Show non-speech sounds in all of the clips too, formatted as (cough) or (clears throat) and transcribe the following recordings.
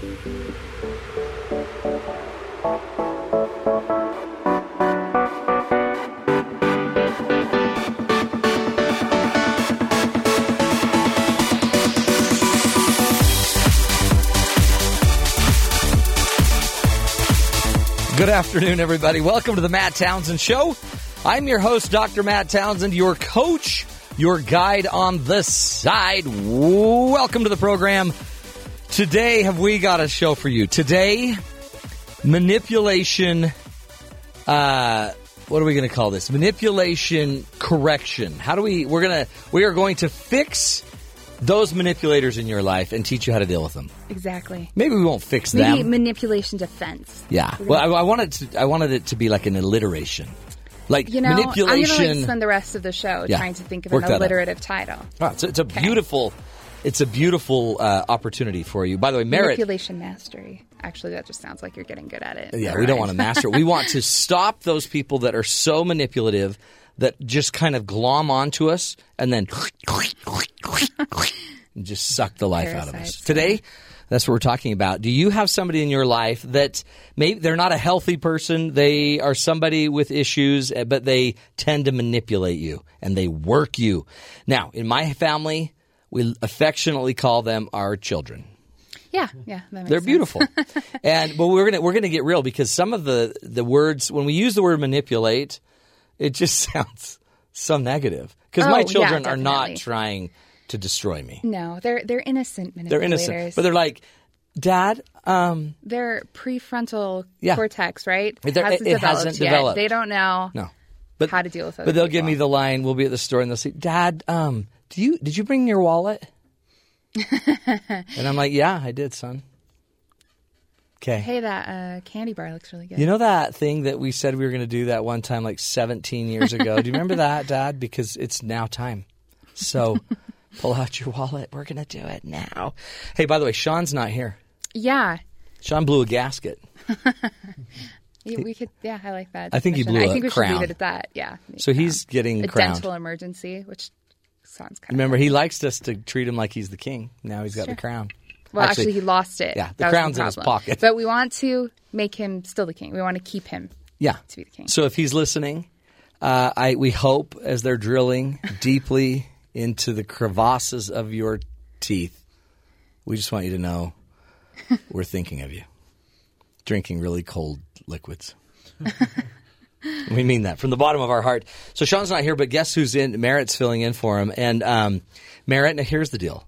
Good afternoon, everybody. Welcome to the Matt Townsend Show. I'm your host, Dr. Matt Townsend, your coach, your guide on the side. Welcome to the program. Today, have we got a show for you? Today, manipulation. Uh, what are we going to call this? Manipulation correction. How do we? We're gonna. We are going to fix those manipulators in your life and teach you how to deal with them. Exactly. Maybe we won't fix Maybe them. manipulation defense. Yeah. Well, I, I wanted to. I wanted it to be like an alliteration, like You know, I'm manipulation. going to like spend the rest of the show Yeah. trying to think of Work an alliterative title. Wow, it's, it's a beautiful. It's a beautiful uh, opportunity for you. By the way, Merritt. Manipulation mastery. Actually, that just sounds like you're getting good at it. Yeah, All we don't want to master. it. We want to (laughs) stop those people that are so manipulative that just kind of glom onto us and then and (laughs) just suck the life out of us. Parasites, Today, that's what we're talking about. Do you have somebody in your life that maybe they're not a healthy person, they are somebody with issues, eh, but they tend to manipulate you and they work you. Now, in my family, we affectionately call them our children. Yeah, yeah. They're sense. beautiful, (laughs) and but we're gonna we're gonna get real because some of the the words when we use the word manipulate, it just (laughs) sounds so negative. Because Oh, my yeah, children are not trying to destroy me. No, they're they're innocent manipulators. They're innocent, but they're like, Dad, um, They're prefrontal Yeah. cortex, right? They're- hasn't it developed hasn't developed. They don't know. no, but How to deal with it. But they'll give me the line. We'll be at the store and they'll say, Dad, um, do you did you bring your wallet? (laughs) and I'm like, Yeah, I did, son. Okay. Hey, that uh, candy bar looks really good. You know that thing that we said we were going to do that one time like 17 years ago? do you remember (laughs) that, Dad? Because it's now time. So (laughs) pull out your wallet. We're going to do it now. Hey, by the way, Sean's not here. yeah. Sean blew a gasket. We could. Yeah, I like that. I think he blew I a think we should leave it at that. Yeah. So he's getting a crowned. dental emergency, which sounds kind Remember, he likes us to treat him like he's the king. Now he's got the crown. Well, actually, he lost it. yeah, the That was crown's in his pocket. But we want to make him still the king. We want to keep him Yeah. to be the king. So if he's listening, uh, I we hope as they're drilling deeply into the crevasses of your teeth, we just want you to know we're thinking of you. Drinking really cold liquids. (laughs) we mean that from the bottom of our heart. So Sean's not here, but guess who's in? Merritt's filling in for him. And um, Merritt, now here's the deal.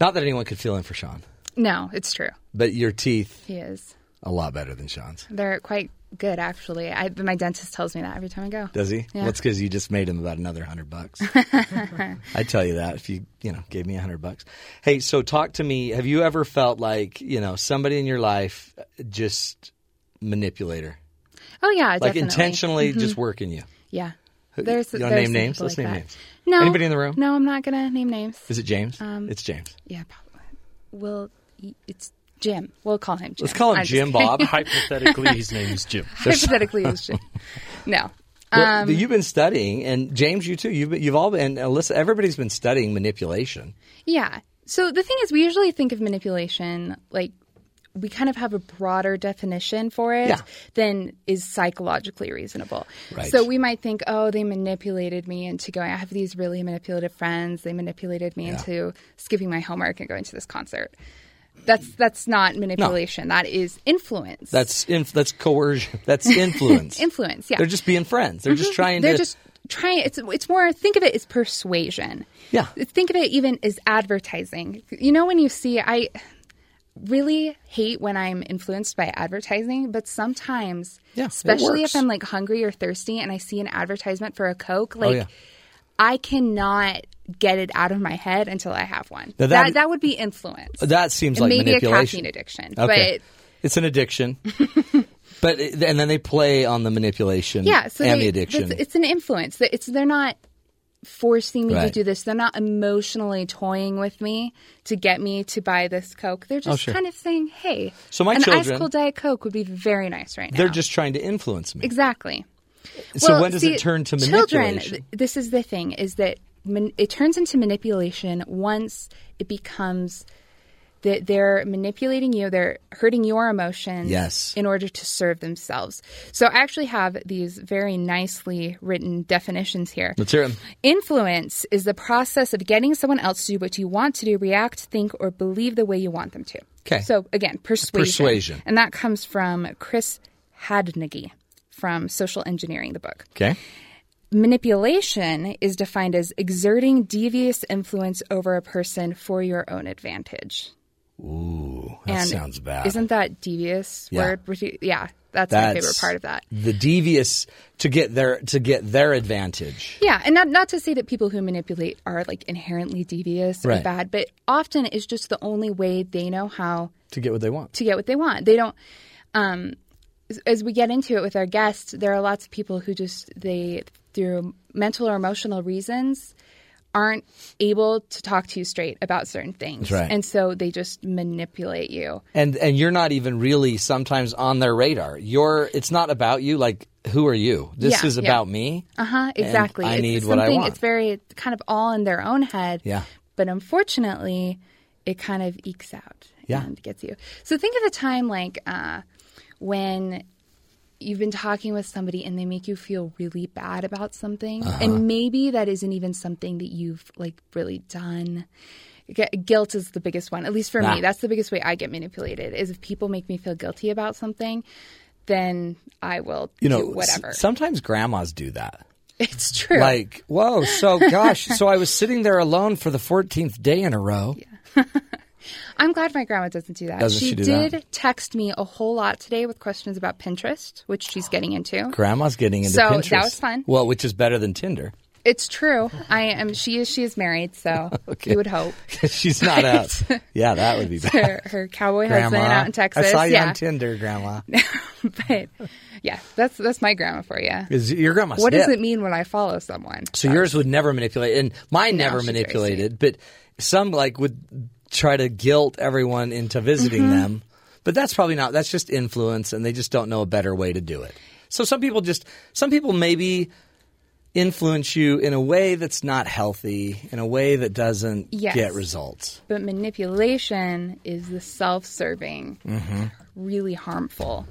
Not that anyone could fill in for Sean, No, it's true. but your teeth He is. a lot better than Sean's. They're quite good, actually. I, my dentist tells me that every time I go. Does he? Yeah. Well, it's because you just made him about another hundred bucks. (laughs) I'd tell you that if you, you know, gave me a hundred bucks. Hey, so talk to me. Have you ever felt like, you know, somebody in your life just manipulator, Oh yeah, like definitely. intentionally just working you? Yeah. There's. You wanna there's name names? Let's like name that. names. No. Anybody in the room? No, I'm not gonna name names. Is it James? Um, it's James. Yeah, probably. We'll. It's Jim. We'll call him Jim. Let's call him I'm Jim. Bob. (laughs) (laughs) Hypothetically, his name is Jim. (laughs) Hypothetically, it's Jim. No. But- Um, you've been studying, and James, you too. You've been, you've all been. And Alyssa, everybody's been studying manipulation. Yeah. So the thing is, we usually think of manipulation like we kind of have a broader definition for it Yeah. than is psychologically reasonable. Right. So we might think, oh, they manipulated me into going. I have these really manipulative friends. They manipulated me into skipping my homework and going to this concert. That's that's not manipulation. That is influence. That's inf- that's coercion. That's (laughs) influence. influence. Yeah. They're just being friends. They're just mm-hmm. trying They're to. just trying. It's it's more. Think of it as persuasion. Yeah. Think of it even as advertising. You know when you see I really hate when I'm influenced by advertising, but sometimes, Yeah, especially if I'm like hungry or thirsty and I see an advertisement for a Coke, oh, like Oh, yeah. I cannot get it out of my head until I have one. That, that- that would be influence. That seems And like maybe a manipulation. caffeine addiction. Okay. But it's an addiction. (laughs) but and then they play on the manipulation Yeah, so and they, the addiction. It's an influence. That It's they're not forcing me to do this. They're not emotionally toying with me to get me to buy this Coke. They're oh, just Oh, sure. kind of saying, "Hey, So my an children- ice cold diet Coke would be very nice right now." They're just trying to influence me. exactly. so Well, when does see, it turn to manipulation? th- this is the thing: is that it turns into manipulation once it becomes that they're manipulating you, they're hurting your emotions Yes. in order to serve themselves. So I actually have these very nicely written definitions here. Let's hear them. Influence is the process of getting someone else to do what you want to do, react, think, or believe the way you want them to. Okay. So again, persuasion. Persuasion. And that comes from Chris Hadnagy from Social Engineering, the book. Okay. Manipulation is defined as exerting devious influence over a person for your own advantage. Ooh, that sounds bad. Isn't that devious Yeah. word? Yeah, that's, my favorite part of that. The devious to get their to get their advantage. Yeah, and not not to say that people who manipulate are like inherently devious Right. or bad, but often it's just the only way they know how To get what they want. to get what they want. They don't. Um, as- as we get into it with our guests, there are lots of people who just they through mental or emotional reasons aren't able to talk to you straight about certain things, right. and so they just manipulate you. And and you're not even really sometimes on their radar. You're it's not about you like who are you? This Yeah, is yeah. about me. Uh huh. Exactly. I it's need what I something- want. It's very kind of all in their own head. Yeah. But unfortunately, it kind of ekes out Yeah. and gets you. So think of a time like uh, when you've been talking with somebody and they make you feel really bad about something, Uh-huh. and maybe that isn't even something that you've like really done. Guilt is the biggest one, at least for Ah. me. That's the biggest way I get manipulated. Is if people make me feel guilty about something, then I will You know, whatever. s- sometimes grandmas do that. it's true. Like, whoa, so (laughs) gosh, so I was sitting there alone for the 14th day in a row. (laughs) I'm glad my grandma doesn't do that. Doesn't she, she do did that? text me a whole lot today with questions about Pinterest, which she's getting into. Grandma's getting into So, that was fun. Well, which is better than Tinder. It's true. I am. She is. She is married, so (laughs) Okay. you would hope. (laughs) She's not out. (laughs) Yeah, that would be bad. Her, her cowboy husband out in Texas. I saw you yeah, on Tinder, Grandma. but yeah, that's that's my grandma for you. Is your grandma? What does it mean when I follow someone? So yours would never manipulate, and mine No, never manipulated. But some like would try to guilt everyone into visiting Mm-hmm. them. But that's probably not. That's just influence, and they just don't know a better way to do it. So some people just some people maybe influence you in a way that's not healthy, in a way that doesn't Yes. get results. But manipulation is the self-serving, Mm-hmm. really harmful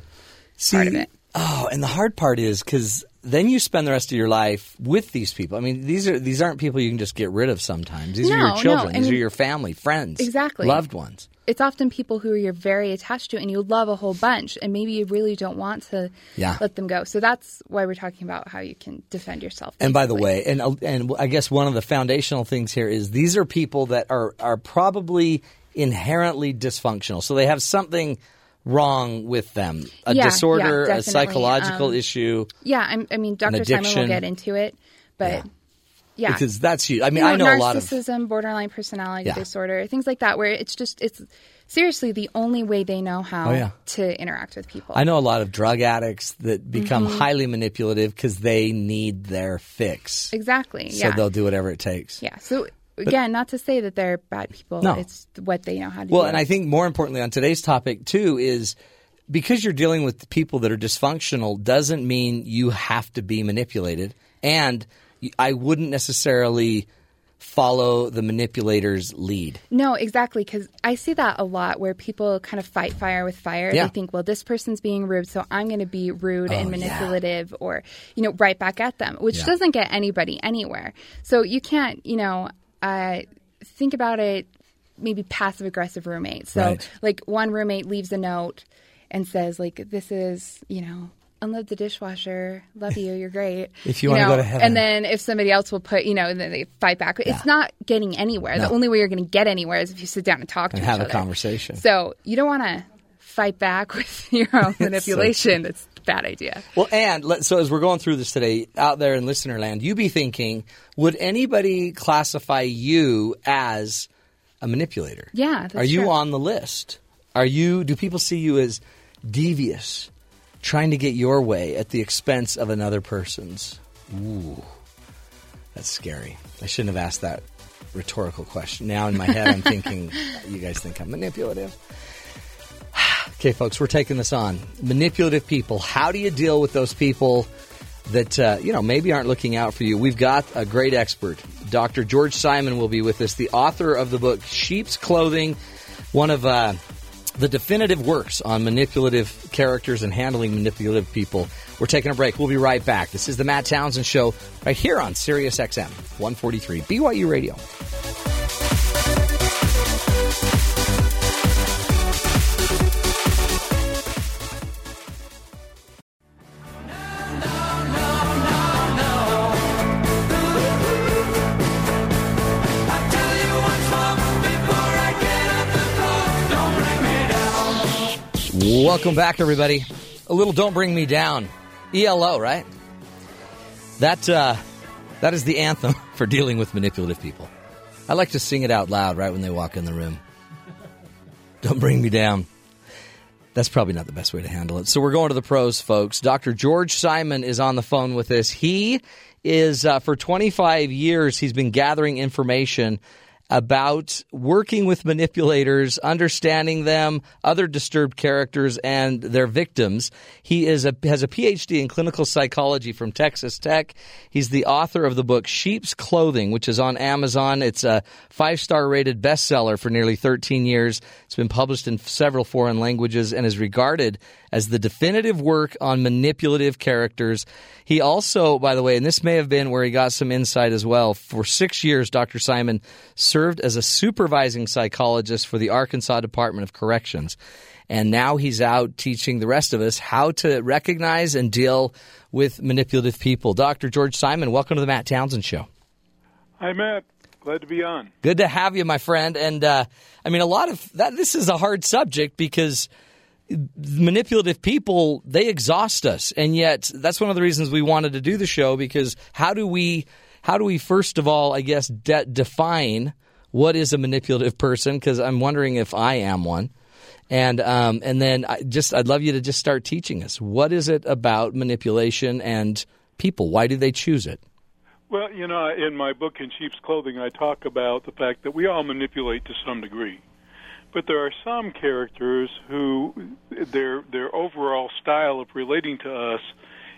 See, part of it. Oh, and the hard part is because then you spend the rest of your life with these people. I mean, these are these aren't people you can just get rid of. Sometimes these are your children. I these are your family, friends, Exactly. loved ones. it's often people who you're very attached to and you love a whole bunch and maybe you really don't want to Yeah. let them go. So that's why we're talking about how you can defend yourself. And by the way, and and I guess one of the foundational things here is these are people that are are probably inherently dysfunctional. So they have something wrong with them, a Yeah, disorder, yeah, a psychological Um, issue. Yeah, I'm, I mean, Dr. Simon will get into it, but Yeah. yeah. Because that's you. I mean, You I know a lot of narcissism, borderline personality disorder, things like that, where it's just it's seriously the only way they know how Oh, to interact with people. I know a lot of drug addicts that become Mm-hmm. highly manipulative because they need their fix. exactly. So they'll do whatever it takes. yeah. So again, not to say that they're bad people. No. It's what they know how to Well, do. Well, and I think more importantly on today's topic too is because you're dealing with people that are dysfunctional doesn't mean you have to be manipulated. And I wouldn't necessarily follow the manipulator's lead. No, exactly. Because I see that a lot where people kind of fight fire with fire. Yeah. They think, well, this person's being rude, so I'm going to be rude and Oh, yeah. manipulative or, you know, right back at them, which Yeah. doesn't get anybody anywhere. So you can't, you know, uh, think about it maybe passive aggressive roommates. So, Right. like, one roommate leaves a note and says, like, this is, you know, unload the dishwasher. Love you. You're great. (laughs) If you wanna go to heaven. And then if somebody else will put, you know, and then they fight back. It's not getting anywhere. The only way you're going to get anywhere is if you sit down and talk to And each have a other. conversation. So you don't want to fight back (laughs) with your own manipulation. It's bad idea. Well, and let, so as we're going through this today, out there in listener land, you be thinking, would anybody classify you as a manipulator? Yeah, that's Are you true. on the list? Are you? Do people see you as devious, trying to get your way at the expense of another person's? Ooh, that's scary. I shouldn't have asked that rhetorical question. Now in my head, I'm thinking, (laughs) you guys think I'm manipulative. (sighs) Okay, folks, we're taking this on. Manipulative people. How do you deal with those people that uh, you know maybe aren't looking out for you? We've got a great expert. Dr. George Simon will be with us, the author of the book Sheep's Clothing. one of uh, the definitive works on manipulative characters and handling manipulative people. We're taking a break. We'll be right back. This is the Matt Townsend Show right here on Sirius XM 143 BYU Radio. Welcome back, everybody. A little "Don't Bring Me Down," ELO, right? That uh, that is the anthem (laughs) for dealing with manipulative people. I like to sing it out loud right when they walk in the room. Don't bring me down. That's probably not the best way to handle it. So we're going to the pros, folks. Dr. George Simon is on the phone with us. He is uh, for 25 years. He's been gathering information about working with manipulators, understanding them, other disturbed characters, and their victims. He is a, has a PhD in clinical psychology from Texas Tech. He's the author of the book Sheep's Clothing, which is on Amazon. It's a five star rated bestseller for nearly 13 years. It's been published in several foreign languages and is regarded as the definitive work on manipulative characters. He also, by the way, and this may have been where he got some insight as well, for six years, Dr. Simon served as a supervising psychologist for the Arkansas Department of Corrections. And now he's out teaching the rest of us how to recognize and deal with manipulative people. Dr. George Simon, welcome to the Matt Townsend Show. Hi, Matt. Glad to be on. Good to have you, my friend. And uh, I mean, a lot of that. This is a hard subject because manipulative people they exhaust us. And yet that's one of the reasons we wanted to do the show because how do we how do we first of all i guess de- define what is a manipulative person? Because i'm wondering if i am one. And um, and then I just i'd love you to just start teaching us. What is it about manipulation and people? Why do they choose it? Well you know in my book in sheep's clothing i talk about the fact that we all manipulate to some degree but there are some characters who their their overall style of relating to us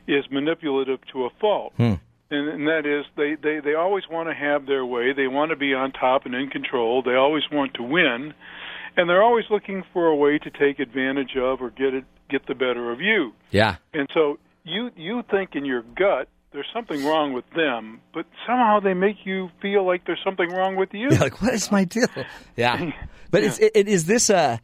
is manipulative to a fault. Hmm. And, and that is they, they, they always want to have their way. They want to be on top and in control. They always want to win. And they're always looking for a way to take advantage of or get it get the better of you. Yeah. And so you you think in your gut there's something wrong with them, but somehow they make you feel like there's something wrong with you. (laughs) Yeah, like what is my deal? Yeah, (laughs) but yeah. it, is this a?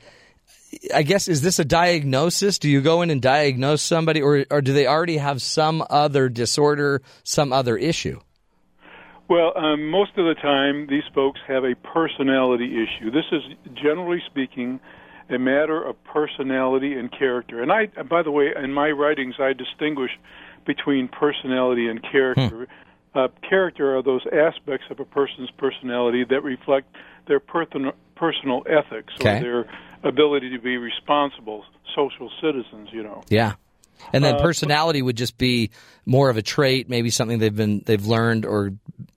I guess is this a diagnosis? Do you go in and diagnose somebody, or or do they already have some other disorder, some other issue? Well, um, most of the time, these folks have a personality issue. This is generally speaking a matter of personality and character. And I, by the way, in my writings, I distinguish between personality and character. Hmm. Uh, character are those aspects of a person's personality that reflect their personal personal ethics okay. or their ability to be responsible social citizens. You know. Yeah. And then uh, personality uh, would just be more of a trait, maybe something they've been they've learned or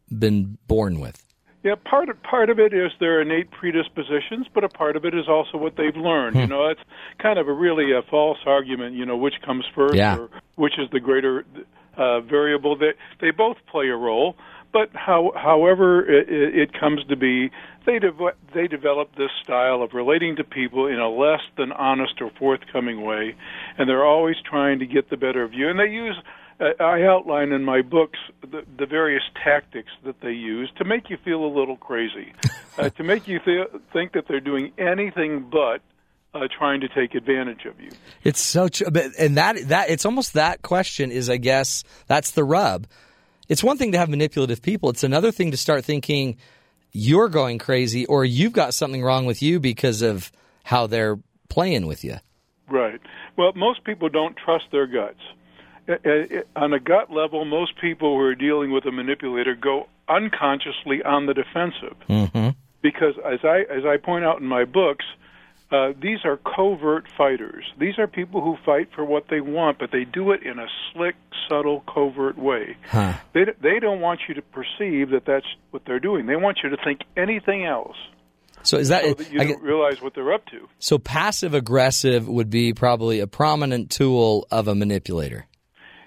been born with. Yeah, part of part of it is their innate predispositions, but a part of it is also what they've learned. Hmm. You know, it's kind of a really a false argument. You know, which comes first, yeah. or which is the greater uh, variable. That they, they both play a role, but how, however it, it comes to be, they de- they develop this style of relating to people in a less than honest or forthcoming way, and they're always trying to get the better of you. And they use I outline in my books the, the various tactics that they use to make you feel a little crazy, (laughs) uh, to make you th- think that they're doing anything but uh, trying to take advantage of you. It's so true, and that that it's almost that question is, I guess, that's the rub. It's one thing to have manipulative people; it's another thing to start thinking you're going crazy or you've got something wrong with you because of how they're playing with you. Right. Well, most people don't trust their guts. Uh, uh, on a gut level, most people who are dealing with a manipulator go unconsciously on the defensive. Mm-hmm. Because as I as I point out in my books, uh, these are covert fighters. These are people who fight for what they want, but they do it in a slick, subtle, covert way. Huh. They they don't want you to perceive that that's what they're doing. They want you to think anything else. So is that, so that you I, don't realize what they're up to? So passive aggressive would be probably a prominent tool of a manipulator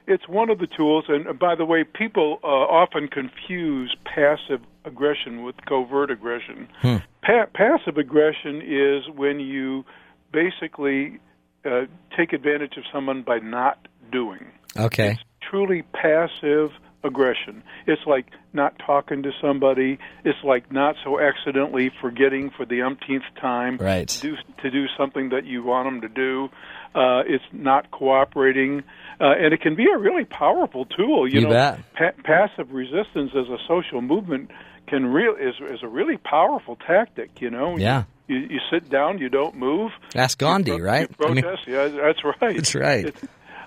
it's one of the tools. And by the way, people uh, often confuse passive aggression with covert aggression. Hmm. Pa- passive aggression is when you basically uh, take advantage of someone by not doing. Okay. Truly passive aggression. It's like not talking to somebody. It's like not so accidentally forgetting for the umpteenth time Right. to do to do something that you want them to do. Uh, it's not cooperating, uh, and it can be a really powerful tool. You, You know. Pa- passive resistance as a social movement can real is is a really powerful tactic. You know, Yeah. You, you sit down, you don't move. Ask Gandhi, pro- right? You I mean- protest. yeah, that's right. (laughs) That's right.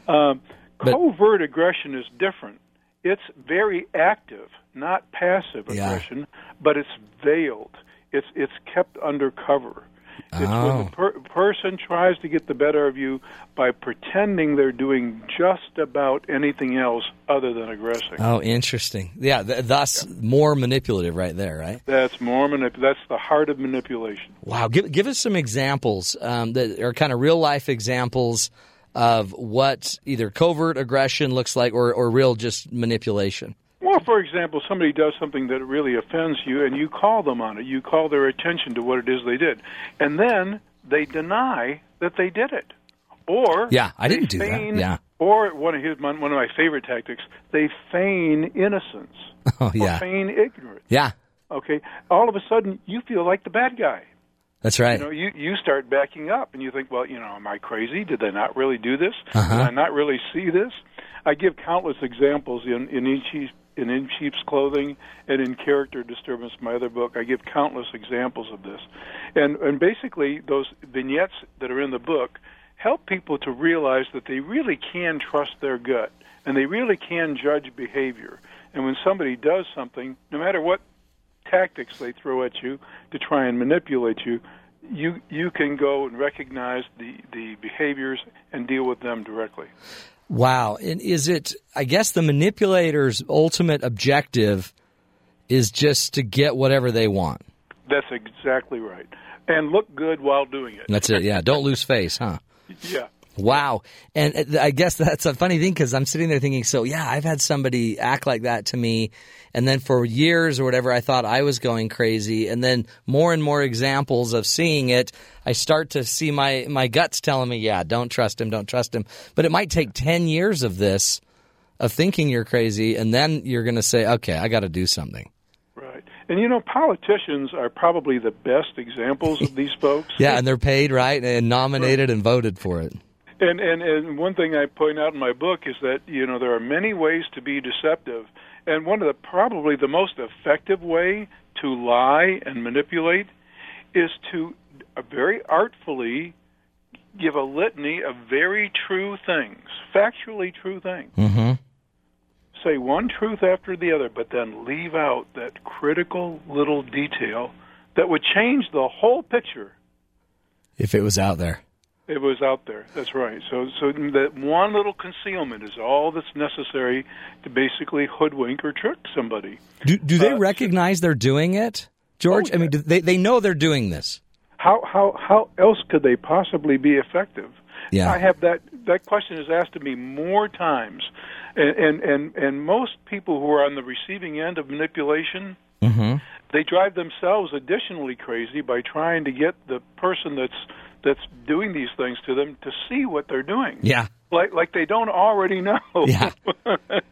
Um, covert aggression is different. It's very active, not passive Yeah. aggression, but it's veiled. It's it's kept under cover. It's when Oh. the per- person tries to get the better of you by pretending they're doing just about anything else other than aggressing. Oh, interesting. Yeah, th- thus more manipulative right there, right? That's more manip- That's the heart of manipulation. Wow. Give, give us some examples um, that are kind of real life examples of what either covert aggression looks like or, or real just manipulation. Well, for example, somebody does something that really offends you, and you call them on it. You call their attention to what it is they did, and then they deny that they did it. Or Yeah, I didn't do that. Yeah. Or one of his one of my favorite tactics, they feign innocence (laughs) Oh, or yeah. feign ignorance. Yeah, Okay, all of a sudden you feel like the bad guy. That's right. You know, you you start backing up, and you think, well, you know, am I crazy? Did they not really do this? Uh-huh. Did I not really see this? I give countless examples in in sheep's, in, in sheep's clothing and in character disturbance, my other book. I give countless examples of this, and and basically those vignettes that are in the book help people to realize that they really can trust their gut and they really can judge behavior. And when somebody does something, no matter what tactics they throw at you to try and manipulate you, you you can go and recognize the the behaviors and deal with them directly. Wow. And is it, I guess the manipulator's ultimate objective is just to get whatever they want. That's exactly right. And look good while doing it. That's it. Yeah. Don't lose face, huh? (laughs) Yeah. Wow. And uh, I guess that's a funny thing because I'm sitting there thinking, so yeah, I've had somebody act like that to me. And then for years or whatever, I thought I was going crazy. And then more and more examples of seeing it, I start to see my, my guts telling me, yeah, don't trust him, don't trust him. But it might take 10 years of this, of thinking you're crazy. And then you're going to say, okay, I got to do something. Right. And you know, politicians are probably the best examples of these folks. (laughs) Yeah. And they're paid, right? And nominated and voted for it. And, and and one thing I point out in my book is that you know there are many ways to be deceptive, and one of the probably the most effective way to lie and manipulate is to uh, very artfully give a litany of very true things, factually true things. Mm-hmm. Say one truth after the other, but then leave out that critical little detail that would change the whole picture If it was out there. It was out there. That's right. So, so that one little concealment is all that's necessary to basically hoodwink or trick somebody. Do, do they Uh, recognize they're doing it, George? Oh, I mean, do they they know they're doing this. How how how else could they possibly be effective? Yeah. I have that that question is asked of me more times, and and and, and most people who are on the receiving end of manipulation. Mm-hmm. They drive themselves additionally crazy by trying to get the person that's that's doing these things to them to see what they're doing. Yeah. like like they don't already know. Yeah. (laughs)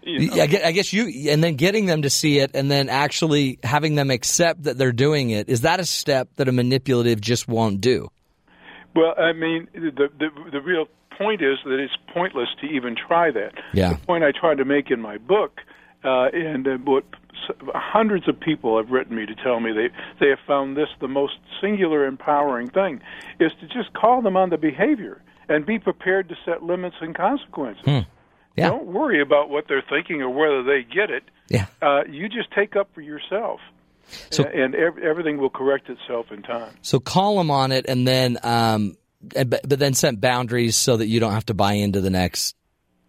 You know? I gue- I guess you, and then getting them to see it, and then actually having them accept that they're doing it. Is that a step that a manipulative just won't do? Well, I mean, the, the the real point is that it's pointless to even try that. Yeah. The point I tried to make in my book, uh, and uh, what hundreds of people have written me to tell me they they have found this the most singular, empowering thing, is to just call them on the behavior and be prepared to set limits and consequences. Hmm. Yeah. Don't worry about what they're thinking or whether they get it. Yeah. Uh, you just take up for yourself, So- and, and ev- everything will correct itself in time. So call them on it, and then, um, but then set boundaries so that you don't have to buy into the next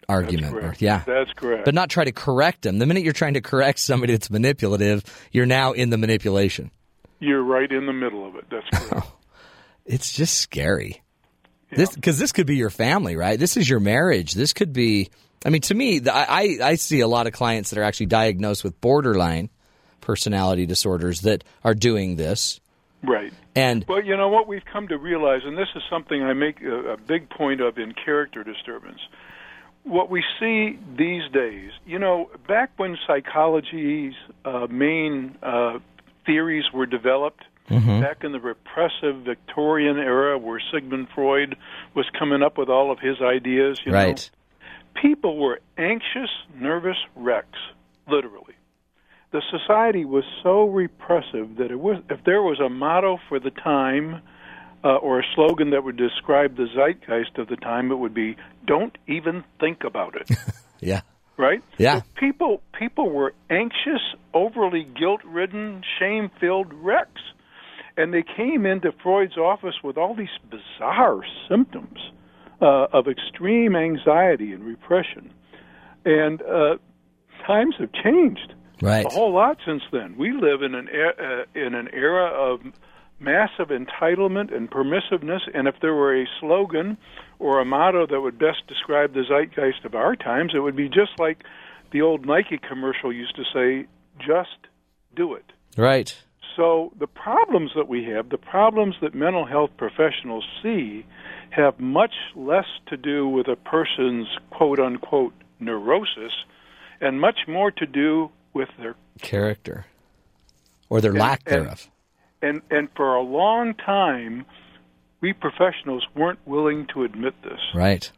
argument. Or, yeah. That's correct. But not try to correct them. The minute you're trying to correct somebody that's manipulative, you're now in the manipulation. You're right in the middle of it. That's correct. (laughs) It's just scary. This because this could be your family, right? This is your marriage. This could be. I mean, to me, I I see a lot of clients that are actually diagnosed with borderline, personality disorders that are doing this. Right. And well, you know what we've come to realize, and this is something I make a, a big point of in character disturbance. What we see these days, you know, back when psychology's uh, main uh, theories were developed, mm-hmm. back in the repressive Victorian era, where Sigmund Freud was coming up with all of his ideas, you right. know, people were anxious, nervous wrecks, literally the society was so repressive that it was if there was a motto for the time uh, or a slogan that would describe the zeitgeist of the time, it would be "Don't even think about it." (laughs) yeah. Right. Yeah. So people people were anxious, overly guilt-ridden, shame-filled wrecks, and they came into Freud's office with all these bizarre symptoms uh, of extreme anxiety and repression. And uh, times have changed Right. A whole lot since then. We live in an uh, in an era of massive entitlement and permissiveness, and if there were a slogan or a motto that would best describe the zeitgeist of our times, it would be just like the old Nike commercial used to say, "Just do it." Right. So the problems that we have, the problems that mental health professionals see, have much less to do with a person's quote unquote neurosis and much more to do with their character or their and, lack thereof. And and for a long time, we professionals weren't willing to admit this. Right.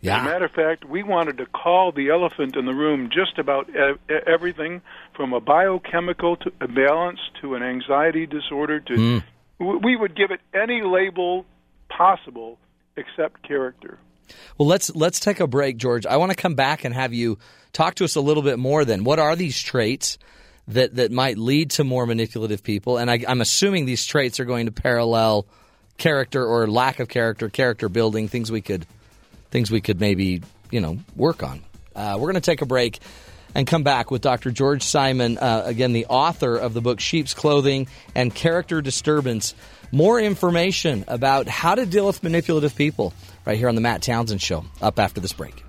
Yeah. As a matter of fact, we wanted to call the elephant in the room just about everything from a biochemical to imbalance to an anxiety disorder to mm. we would give it any label possible except character. Well, let's let's take a break, George. I want to come back and have you talk to us a little bit more. Then, what are these traits that that might lead to more manipulative people? And I, I'm assuming these traits are going to parallel character or lack of character, character building, things we could things we could maybe you know work on. Uh, we're going to take a break and come back with Dr. George Simon, uh, again, the author of the book Sheep's Clothing and Character Disturbance. More information about how to deal with manipulative people right here on the Matt Townsend Show, up after this break.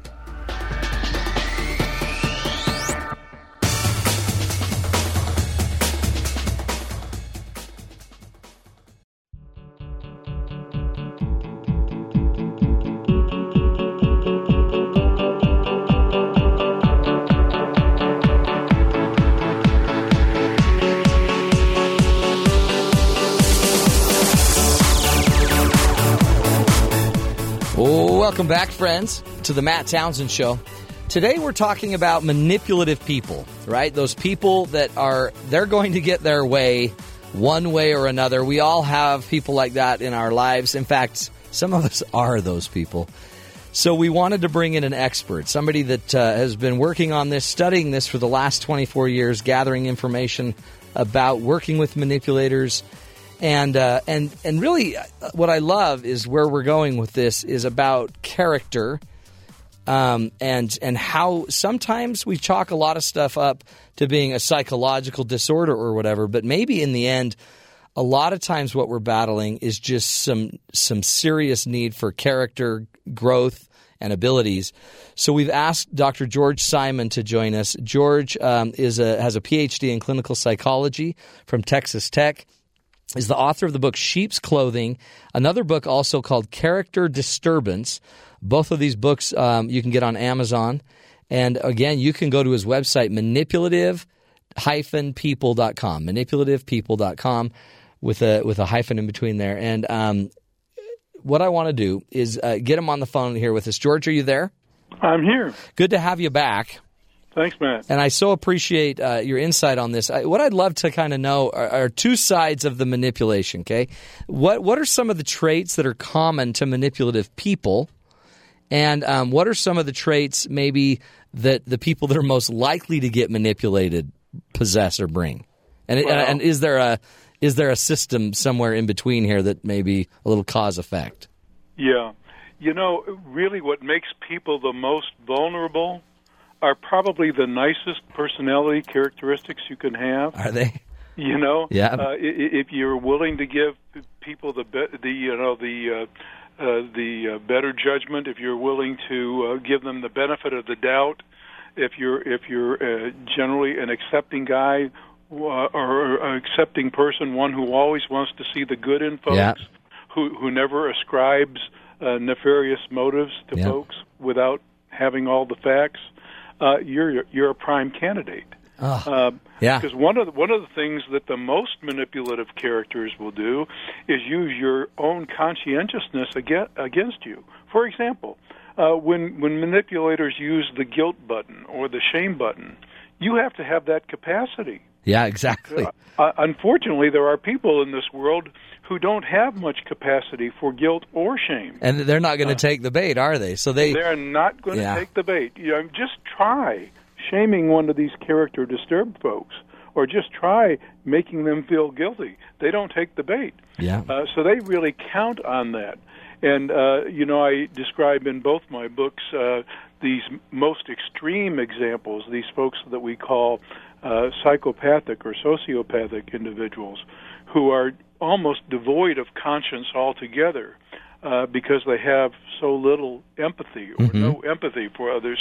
Welcome back, friends, to the Matt Townsend Show. Today we're talking about manipulative people, right? Those people that are, they're going to get their way one way or another. We all have people like that in our lives. In fact, some of us are those people. So we wanted to bring in an expert, somebody that uh, has been working on this, studying this for the last 24 years, gathering information about working with manipulators and uh, and and really, uh, what I love is where we're going with this is about character, um, and and how sometimes we chalk a lot of stuff up to being a psychological disorder or whatever, but maybe in the end, a lot of times what we're battling is just some some serious need for character growth and abilities. So we've asked Dr. George Simon to join us. George um, is a, has a PhD in clinical psychology from Texas Tech is the author of the book Sheep's Clothing, another book also called Character Disturbance. Both of these books um, you can get on Amazon. And again, you can go to his website, manipulative people.com, manipulativepeople.com with a, with a hyphen in between there. And um, what I want to do is uh, get him on the phone here with us. George, are you there? I'm here. Good to have you back. Thanks, Matt. And I so appreciate uh, your insight on this. I, what I'd love to kind of know are, are, two sides of the manipulation. Okay, what what are some of the traits that are common to manipulative people, and um, what are some of the traits maybe that the people that are most likely to get manipulated possess or bring? And, well, and, and is there a is there a system somewhere in between here that may be a little cause effect? Yeah, you know, really, what makes people the most vulnerable are probably the nicest personality characteristics you can have. Are they? You know, yeah. Uh, if you're willing to give people the be- the you know the uh, uh, the uh, better judgment, if you're willing to uh, give them the benefit of the doubt, if you're if you're uh, generally an accepting guy, uh, or accepting person, one who always wants to see the good in folks, Yeah. who who never ascribes uh, nefarious motives to Yeah. folks without having all the facts, uh, you're you're a prime candidate. Um, Yeah. Because one of the, one of the things that the most manipulative characters will do is use your own conscientiousness against, against you. For example, uh, when when manipulators use the guilt button or the shame button, you have to have that capacity. Yeah, exactly. Uh, unfortunately, there are people in this world who don't have much capacity for guilt or shame. And they're not going to take the bait, are they? So they They're not going to Yeah. take the bait. You know, just try shaming one of these character disturbed folks, or just try making them feel guilty. They don't take the bait. Yeah. Uh, so they really count on that. And uh, you know, I describe in both my books uh, these most extreme examples. These folks that we call uh, psychopathic or sociopathic individuals, who are almost devoid of conscience altogether uh, because they have so little empathy or no empathy for others.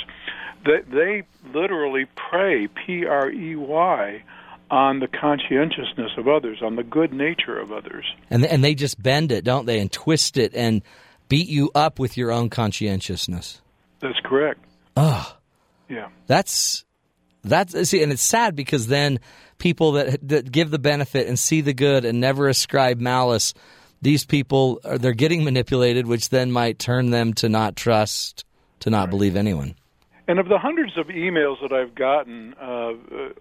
They, they literally prey, P R E Y, on the conscientiousness of others, on the good nature of others. and and they just bend it, don't they, and twist it and beat you up with your own conscientiousness. That's correct. Oh, Yeah. that's that's see, and it's sad because then people that that give the benefit and see the good and never ascribe malice, these people are they're getting manipulated, which then might turn them to not trust, to not believe anyone. And of the hundreds of emails that I've gotten uh, uh,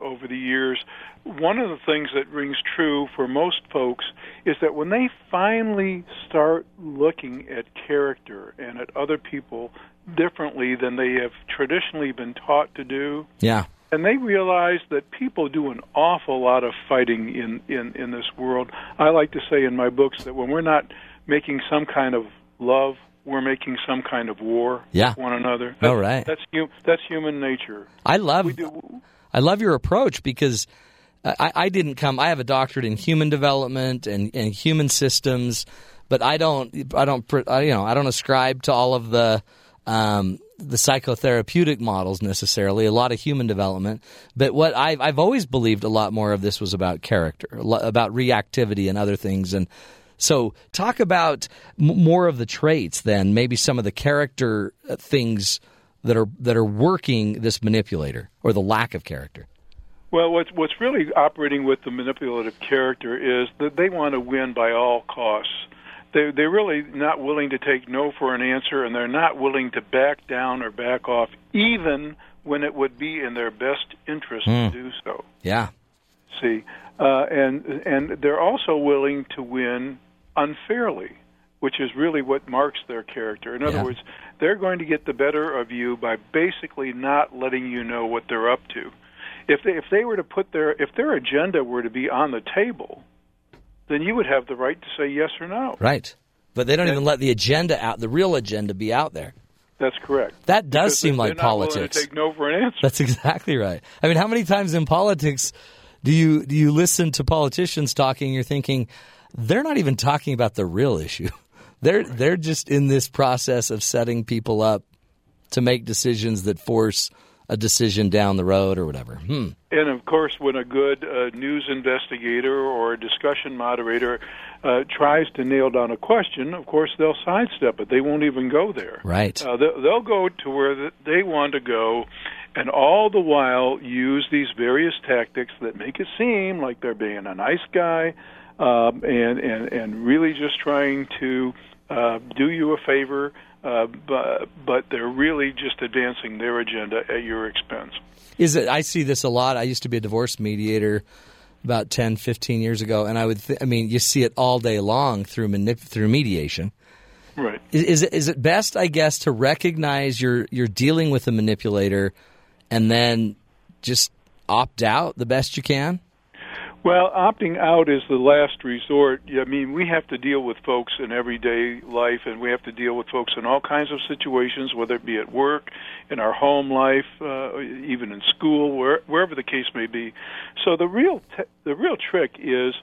over the years, one of the things that rings true for most folks is that when they finally start looking at character and at other people differently than they have traditionally been taught to do, Yeah, and they realize that people do an awful lot of fighting in, in, in this world. I like to say in my books that when we're not making some kind of love, we're making some kind of war Yeah. with one another. Oh, right. That's that's human nature. I love. I love your approach because I, I didn't come. I have a doctorate in human development and, and human systems, but I don't. I don't. you know, I don't ascribe to all of the um, the psychotherapeutic models necessarily. A lot of human development, but what I've I've always believed a lot more of this was about character, about reactivity and other things. And so, talk about m- more of the traits. Then maybe some of the character uh, things that are that are working this manipulator or the lack of character. Well, what's what's really operating with the manipulative character is that they want to win by all costs. They they're really not willing to take no for an answer, and they're not willing to back down or back off, even when it would be in their best interest to do so. Yeah. See, uh, and and they're also willing to win unfairly, which is really what marks their character. In other Yeah. words, they're going to get the better of you by basically not letting you know what they're up to. If they if they were to put their if their agenda were to be on the table, then you would have the right to say yes or no. Right. But they don't even let the agenda out, the real agenda be out there. That's correct. That does Because seem like not politics. To take no for an answer. That's (laughs) exactly right. I mean, how many times in politics do you do you listen to politicians talking and you're thinking they're not even talking about the real issue. (laughs) They're they're just in this process of setting people up to make decisions that force a decision down the road or whatever. Hmm. And of course, when a good uh, news investigator or a discussion moderator uh, tries to nail down a question, of course they'll sidestep it. They won't even go there. Right. Uh, they'll, they'll go to where they want to go, and all the while use these various tactics that make it seem like they're being a nice guy, um, and and and really just trying to uh, do you a favor. Uh, but but they're really just advancing their agenda at your expense. Is it? I see this a lot. I used to be a divorce mediator about 10, 15 years ago, and I would. Th- I mean, you see it all day long through manip- through mediation. Right. Is, is it is it best, I guess, to recognize you're you're dealing with a manipulator, and then just opt out the best you can? Well, opting out is the last resort. I mean, we have to deal with folks in everyday life, and we have to deal with folks in all kinds of situations, whether it be at work, in our home life, uh, even in school, where, wherever the case may be. So the real t- the real trick is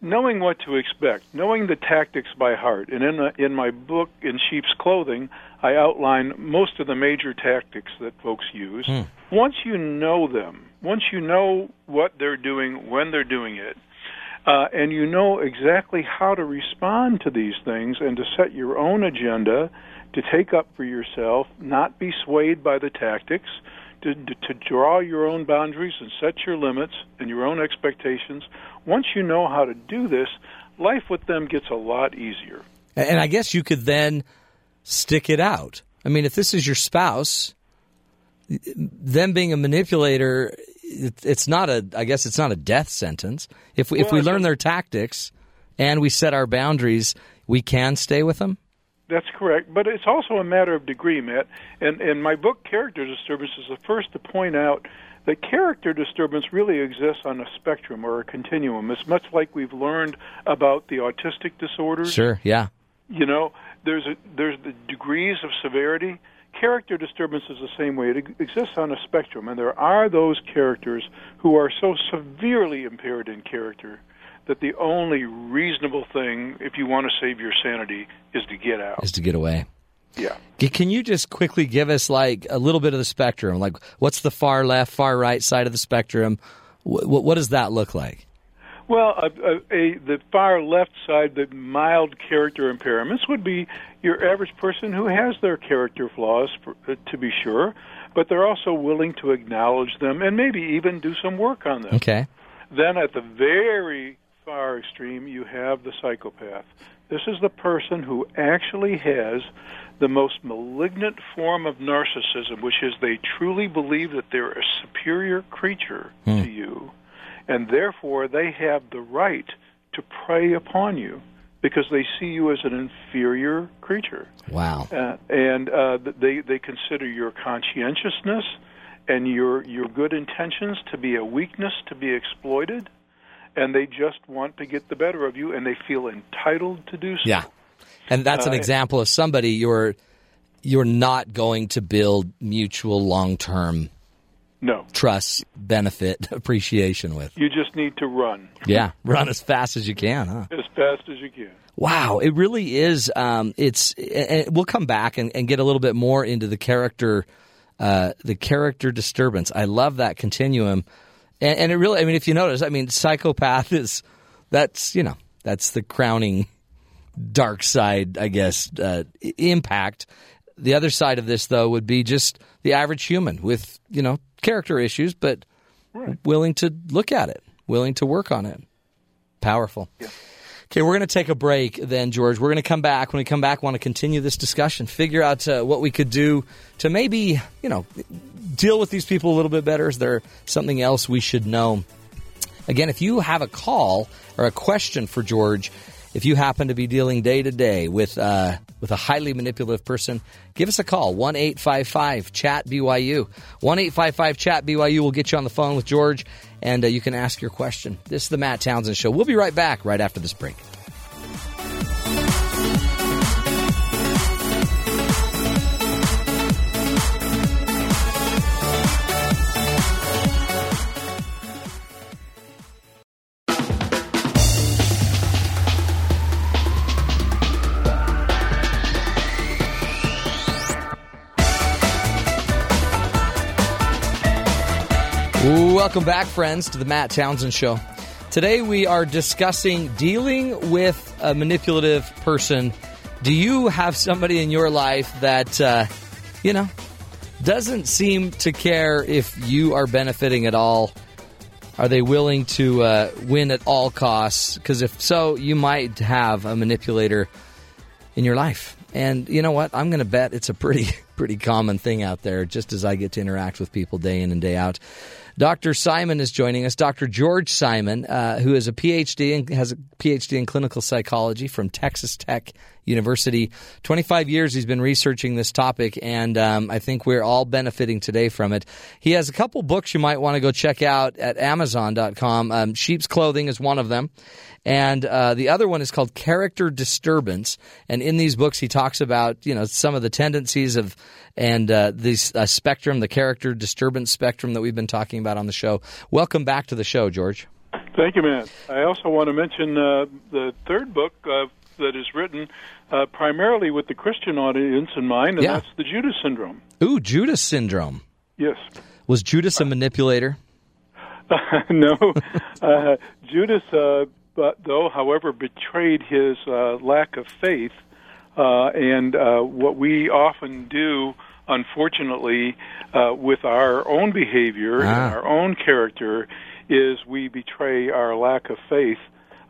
knowing what to expect, knowing the tactics by heart. And in, the, in my book, In Sheep's Clothing, I outline most of the major tactics that folks use. Hmm. Once you know them, once you know what they're doing, when they're doing it, uh, and you know exactly how to respond to these things and to set your own agenda, to take up for yourself, not be swayed by the tactics, to, to draw your own boundaries and set your limits and your own expectations. Once you know how to do this, life with them gets a lot easier. And I guess you could then stick it out. I mean, if this is your spouse, them being a manipulator, it's not a. I guess it's not a death sentence. If we, Well, if we learn their tactics and we set our boundaries, we can stay with them. That's correct, but it's also a matter of degree, Matt. And and my book, Character Disturbance, is the first to point out that character disturbance really exists on a spectrum or a continuum. It's much like we've learned about the autistic disorders. Sure. Yeah. You know, there's a, there's the degrees of severity. Character disturbance is the same way. It exists on a spectrum, and there are those characters who are so severely impaired in character that the only reasonable thing, if you want to save your sanity, is to get out. Is to get away. Yeah. Can you just quickly give us like a little bit of the spectrum? Like, what's the far left, far right side of the spectrum? What, what does that look like? Well, a, a, a, the far left side, the mild character impairments, would be your average person who has their character flaws, for, uh, to be sure, but they're also willing to acknowledge them and maybe even do some work on them. Okay. Then at the very far extreme, you have the psychopath. This is the person who actually has the most malignant form of narcissism, which is they truly believe that they're a superior creature to you, and therefore they have the right to prey upon you because they see you as an inferior creature Wow. uh, and uh, they they consider your conscientiousness and your your good intentions to be a weakness to be exploited, and they just want to get the better of you, and they feel entitled to do so. Yeah. And that's an Uh, example of somebody you're you're not going to build mutual long-term No, trust, benefit, (laughs) appreciation with. you just need to run Yeah, (laughs) run as fast as you can, huh? as fast as you can. Wow, it really is. Um, it's. We'll come back and, and get a little bit more into the character, uh, the character disturbance. I love that continuum, and, and it really. I mean, if you notice, I mean, psychopath (laughs) is that's you know that's the crowning dark side, I guess, uh, impact. The other side of this, though, would be just the average human with you know character issues, but willing to look at it, willing to work on it. Powerful. Okay, we're going to take a break then, George. We're going to come back. When we come back, want to continue this discussion, figure out uh, what we could do to maybe, you know, deal with these people a little bit better. Is there something else we should know? Again, if you have a call or a question for George, if you happen to be dealing day to day with uh, with a highly manipulative person, give us a call one eight five five chat BYU one eight five five chat BYU. We'll get you on the phone with George, and uh, you can ask your question. This is the Matt Townsend Show. We'll be right back right after this break. Welcome back, friends, to the Matt Townsend Show. Today we are discussing dealing with a manipulative person. Do you have somebody in your life that, uh, you know, doesn't seem to care if you are benefiting at all? Are they willing to uh, win at all costs? Because if so, you might have a manipulator in your life. And you know what? I'm going to bet it's a pretty (laughs) pretty common thing out there. Just as I get to interact with people day in and day out. Dr. Simon is joining us. Dr. George Simon, uh, who is a PhD and has a PhD in clinical psychology from Texas Tech University. 25 years he's been researching this topic, and um, I think we're all benefiting today from it. He has a couple books you might want to go check out at Amazon.com. Um, Sheep's Clothing is one of them. And uh, the other one is called Character Disturbance. And in these books, he talks about you know some of the tendencies of and uh, this uh, spectrum, the character disturbance spectrum that we've been talking about on the show. Welcome back to the show, George. Thank you, man. I also want to mention uh, the third book uh, that is written uh, primarily with the Christian audience in mind, and Yeah. that's the Judas syndrome. Ooh, Judas syndrome. Yes. Was Judas a manipulator? (laughs) no, uh, Judas, uh, but though, however, betrayed his uh, lack of faith, uh, and uh, what we often do, unfortunately, uh, with our own behavior and Ah. our own character, is we betray our lack of faith.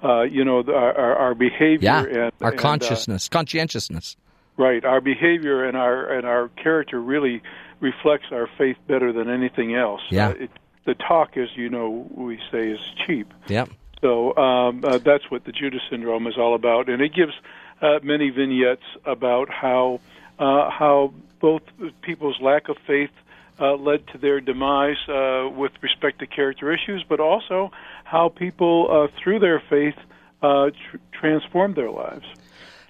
Uh, you know, the, our, our- behavior Yeah, and our and, uh, consciousness, conscientiousness. Right. Our behavior and our and our character really reflects our faith better than anything else. Yeah. Uh, it, the talk, as you know, we say is cheap. Yep. So um, uh, that's what the Judas syndrome is all about, and it gives uh, many vignettes about how uh, how both people's lack of faith uh, led to their demise uh, with respect to character issues, but also how people uh, through their faith uh, tr- transformed their lives.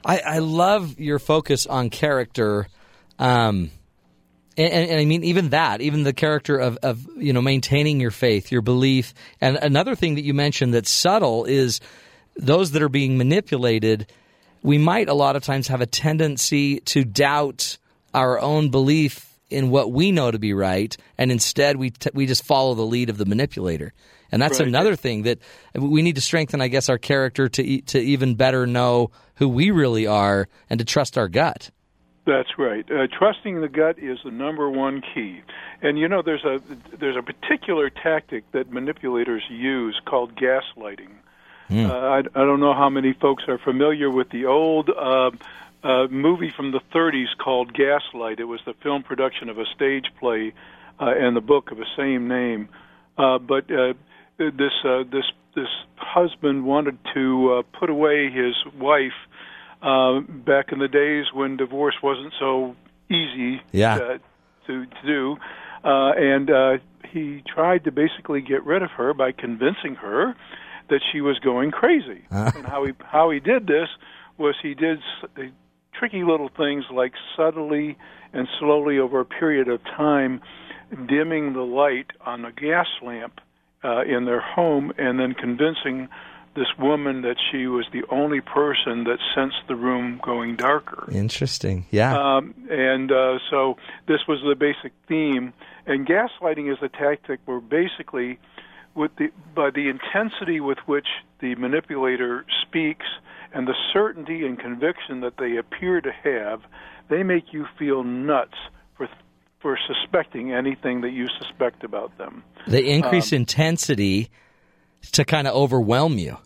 I, I love your focus on character. Um, and, and, and I mean, even that, even the character of, of, you know, maintaining your faith, your belief. And another thing that you mentioned that's subtle is those that are being manipulated, we might a lot of times have a tendency to doubt our own belief in what we know to be right, and instead we t- we just follow the lead of the manipulator. And that's Right. another thing that we need to strengthen, I guess, our character to e- to even better know who we really are and to trust our gut. That's right. Uh, trusting the gut is the number one key. And you know, there's a there's a particular tactic that manipulators use called gaslighting. Uh, I, I don't know how many folks are familiar with the old uh, uh, movie from the 30s called Gaslight. It was the film production of a stage play uh, and the book of the same name. Uh, but uh, this uh, this this husband wanted to uh, put away his wife uh, back in the days when divorce wasn't so easy Yeah. uh, to, to do, uh, and uh, he tried to basically get rid of her by convincing her that she was going crazy. And how he how he did this was he did s- uh, tricky little things like subtly and slowly over a period of time dimming the light on a gas lamp uh, in their home and then convincing this woman that she was the only person that sensed the room going darker. Interesting. Yeah. Um, and uh, so this was the basic theme. And gaslighting is a tactic where basically, with the by the intensity with which the manipulator speaks and the certainty and conviction that they appear to have, they make you feel nuts for for suspecting anything that you suspect about them. they increase um, intensity to kind of overwhelm you.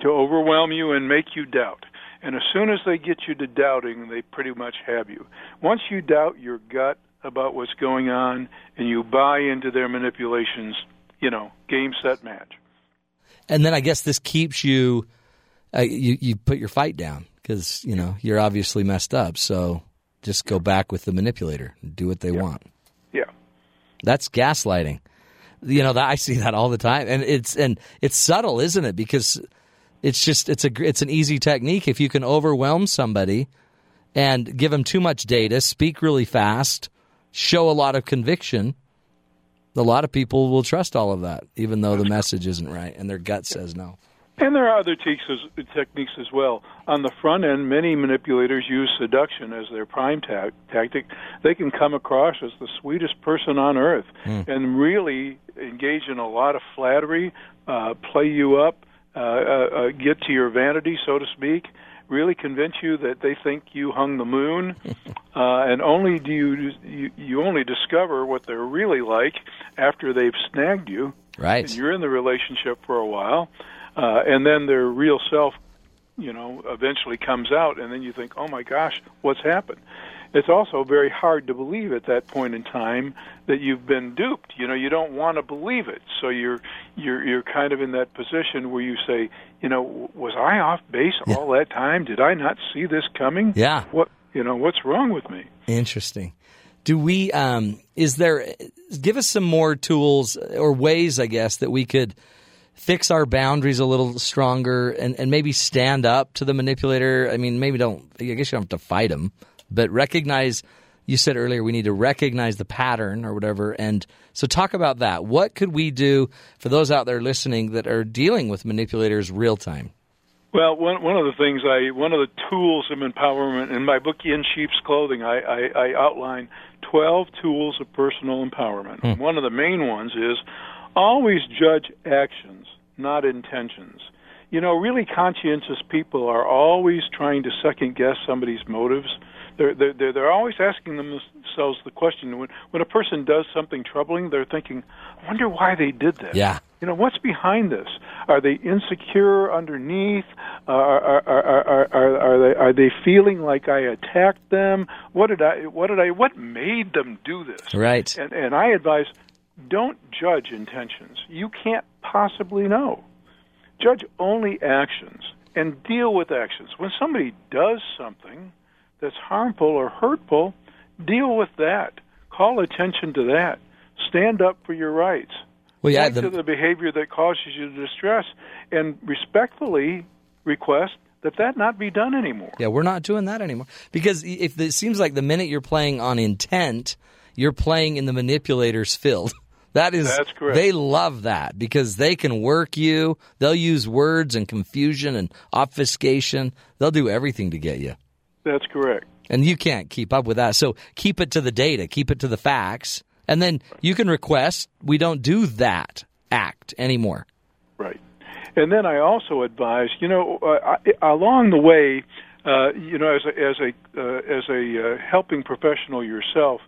to overwhelm you and make you doubt. And as soon as they get you to doubting, they pretty much have you. Once you doubt your gut about what's going on and you buy into their manipulations, you know, game, set, match. and then I guess this keeps you, uh, you you put your fight down because you know you're obviously messed up. So just go back with the manipulator, and do what they want. Yeah. That's gaslighting. You know that I see that all the time, and it's and it's subtle, isn't it? Because it's just it's a it's an easy technique. If you can overwhelm somebody and give them too much data, speak really fast, show a lot of conviction, a lot of people will trust all of that, even though the message isn't right and their gut says no. And there are other techniques, as well. On the front end, many manipulators use seduction as their prime ta- tactic. They can come across as the sweetest person on earth and really engage in a lot of flattery, uh, play you up, uh, uh, uh, get to your vanity, so to speak, really convince you that they think you hung the moon, (laughs) uh, and only do you, you you only discover what they're really like after they've snagged you Right. and you're in the relationship for a while, uh, and then their real self, you know, eventually comes out, and then you think, oh my gosh, what's happened? It's also very hard to believe at that point in time that you've been duped. You know, you don't want to believe it, so you're you're you're kind of in that position where you say, you know, was I off base all that time? Did I not see this coming? Yeah. What you know, what's wrong with me? Interesting. Do we? Um, is there? Give us some more tools or ways, I guess, that we could fix our boundaries a little stronger and, and maybe stand up to the manipulator. I mean, maybe don't. I guess you don't have to fight them, but recognize you said earlier we need to recognize the pattern or whatever. And so, talk about that. What could we do for those out there listening that are dealing with manipulators real time? Well, one one of the things I one of the tools of empowerment in my book In Sheep's Clothing, I, I, I outline twelve tools of personal empowerment. Hmm. One of the main ones is always judge actions, not intentions. You know, really conscientious people are always trying to second guess somebody's motives they're they're they're always asking themselves the question when when a person does something troubling, they're thinking, "I wonder why they did this." Yeah. You know, what's behind this? Are they insecure underneath? Uh, are, are, are, are, are they are they feeling like I attacked them? What did I what did I what made them do this? Right. And and I advise don't judge intentions. You can't possibly know. Judge only actions and deal with actions. When somebody does something, that's harmful or hurtful, deal with that. Call attention to that. Stand up for your rights. Well, yeah, the, to the behavior that causes you distress, and respectfully request that that not be done anymore. Yeah, we're not doing that anymore because if it seems like the minute you're playing on intent, you're playing in the manipulator's field. (laughs) That is, That's correct. they love that because they can work you. They'll use words and confusion and obfuscation. They'll do everything to get you. That's correct. And you can't keep up with that. So keep it to the data, keep it to the facts, and then you can request we don't do that act anymore. Right. And then I also advise, you know, uh, I, along the way, uh, you know, as a as a uh, as a uh, helping professional yourself,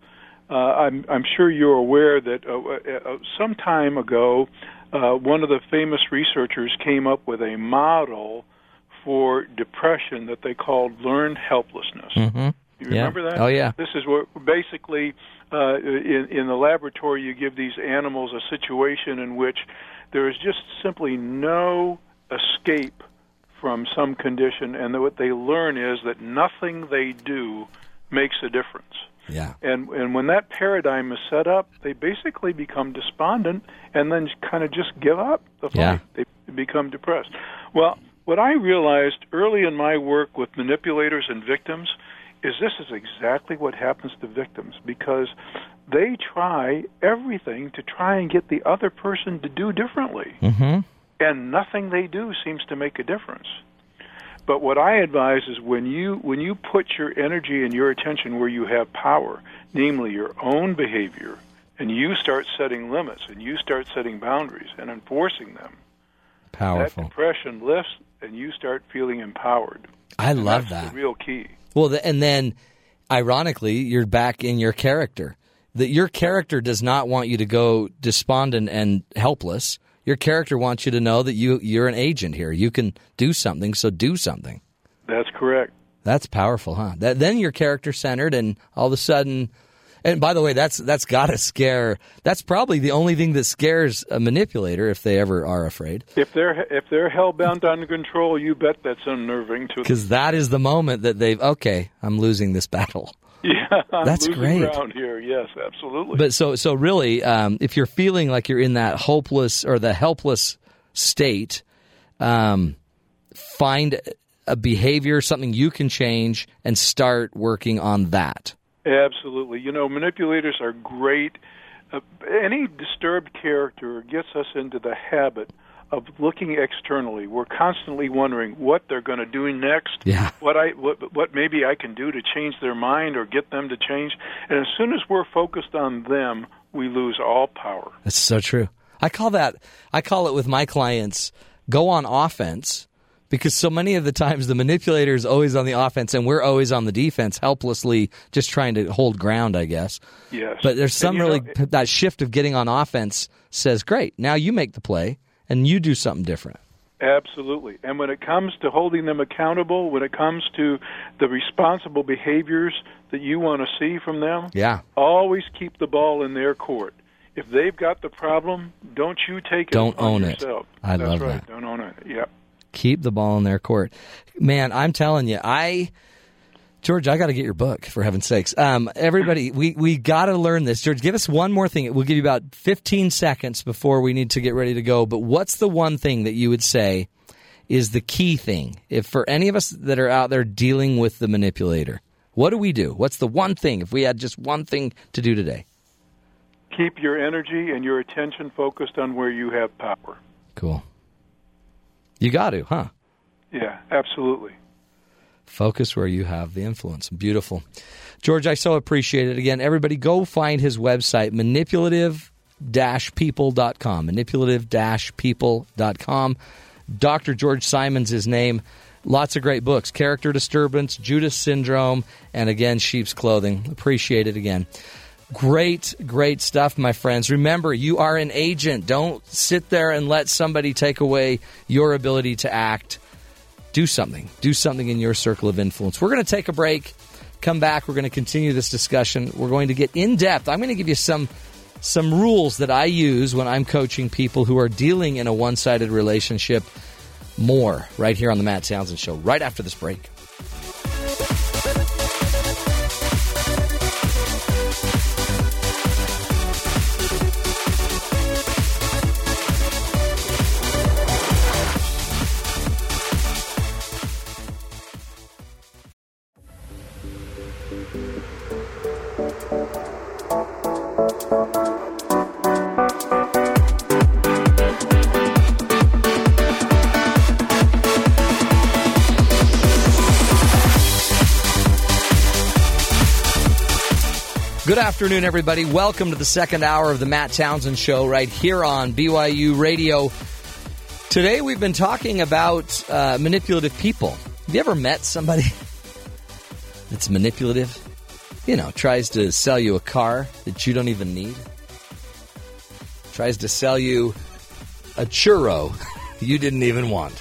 uh, I'm I'm sure you're aware that uh, uh, some time ago, uh, one of the famous researchers came up with a model for depression that they called learned helplessness. Mm-hmm. You remember yeah. that? Oh yeah. This is where basically uh, in in the laboratory you give these animals a situation in which there is just simply no escape from some condition, and what they learn is that nothing they do makes a difference. Yeah. And and when that paradigm is set up, they basically become despondent and then kind of just give up the fight. Yeah. They become depressed. Well, what I realized early in my work with manipulators and victims is this is exactly what happens to victims because they try everything to try and get the other person to do differently. Mm-hmm. And nothing they do seems to make a difference. But what I advise is when you when you put your energy and your attention where you have power, namely your own behavior, and you start setting limits and you start setting boundaries and enforcing them, Powerful. that depression lifts and you start feeling empowered. I And love that's that. The real key. Well, the, and then, ironically, you're back in your character. That your character does not want you to go despondent and helpless. Your character wants you to know that you you're an agent here. You can do something, so do something. That's correct. That's powerful, huh? That then you're character centered, and all of a sudden, and by the way, that's that's got to scare. That's probably the only thing that scares a manipulator if they ever are afraid, If they're if they're hell bound (laughs) under control, you bet that's unnerving to them. because that is the moment that they've okay, I'm losing this battle. Yeah, (laughs) That's great. ground here. Yes, absolutely. But so so really, um, if you're feeling like you're in that hopeless or the helpless state, um, find a behavior, something you can change, and start working on that. Absolutely. You know, manipulators are great. Uh, any disturbed character gets us into the habit of looking externally. We're constantly wondering what they're going to do next. Yeah. What I what what maybe I can do to change their mind or get them to change. And as soon as we're focused on them, we lose all power. That's so true. I call that I call it with my clients go on offense because so many of the times the manipulator is always on the offense and we're always on the defense, helplessly just trying to hold ground, I guess. Yes. But there's some really know, that shift of getting on offense says, "Great, now you make the play and you do something different." Absolutely. And when it comes to holding them accountable, when it comes to the responsible behaviors that you want to see from them, Yeah. always keep the ball in their court. If they've got the problem, don't you take it Don't on own it. yourself. I That's love right. that. Don't own it. Yep. keep the ball in their court. Man, I'm telling you, I George, I got to get your book for heaven's sakes. Um, everybody, we we got to learn this. George, give us one more thing. We'll give you about 15 seconds before we need to get ready to go. But what's the one thing that you would say is the key thing if for any of us that are out there dealing with the manipulator? What do we do? What's the one thing, if we had just one thing to do today? Keep your energy and your attention focused on where you have power. Cool. You got to, huh? Yeah, absolutely. Focus where you have the influence. Beautiful. George, I so appreciate it. Again, everybody go find his website, manipulative people.com. Manipulative people.com. Dr. George Simon's his name. Lots of great books Character Disturbance, Judas Syndrome, and again, Sheep's Clothing. Appreciate it again. Great, great stuff, my friends. Remember, you are an agent. Don't sit there and let somebody take away your ability to act. Do something. Do something in your circle of influence. We're going to take a break. Come back. We're going to continue this discussion. We're going to get in depth. I'm going to give you some some rules that I use when I'm coaching people who are dealing in a one sided relationship more right here on the Matt Townsend Show, right after this break. Good afternoon, everybody. Welcome to the second hour of the Matt Townsend Show right here on BYU Radio. Today we've been talking about uh, manipulative people. Have you ever met somebody (laughs) that's manipulative? You know, tries to sell you a car that you don't even need, tries to sell you a churro (laughs) you didn't even want.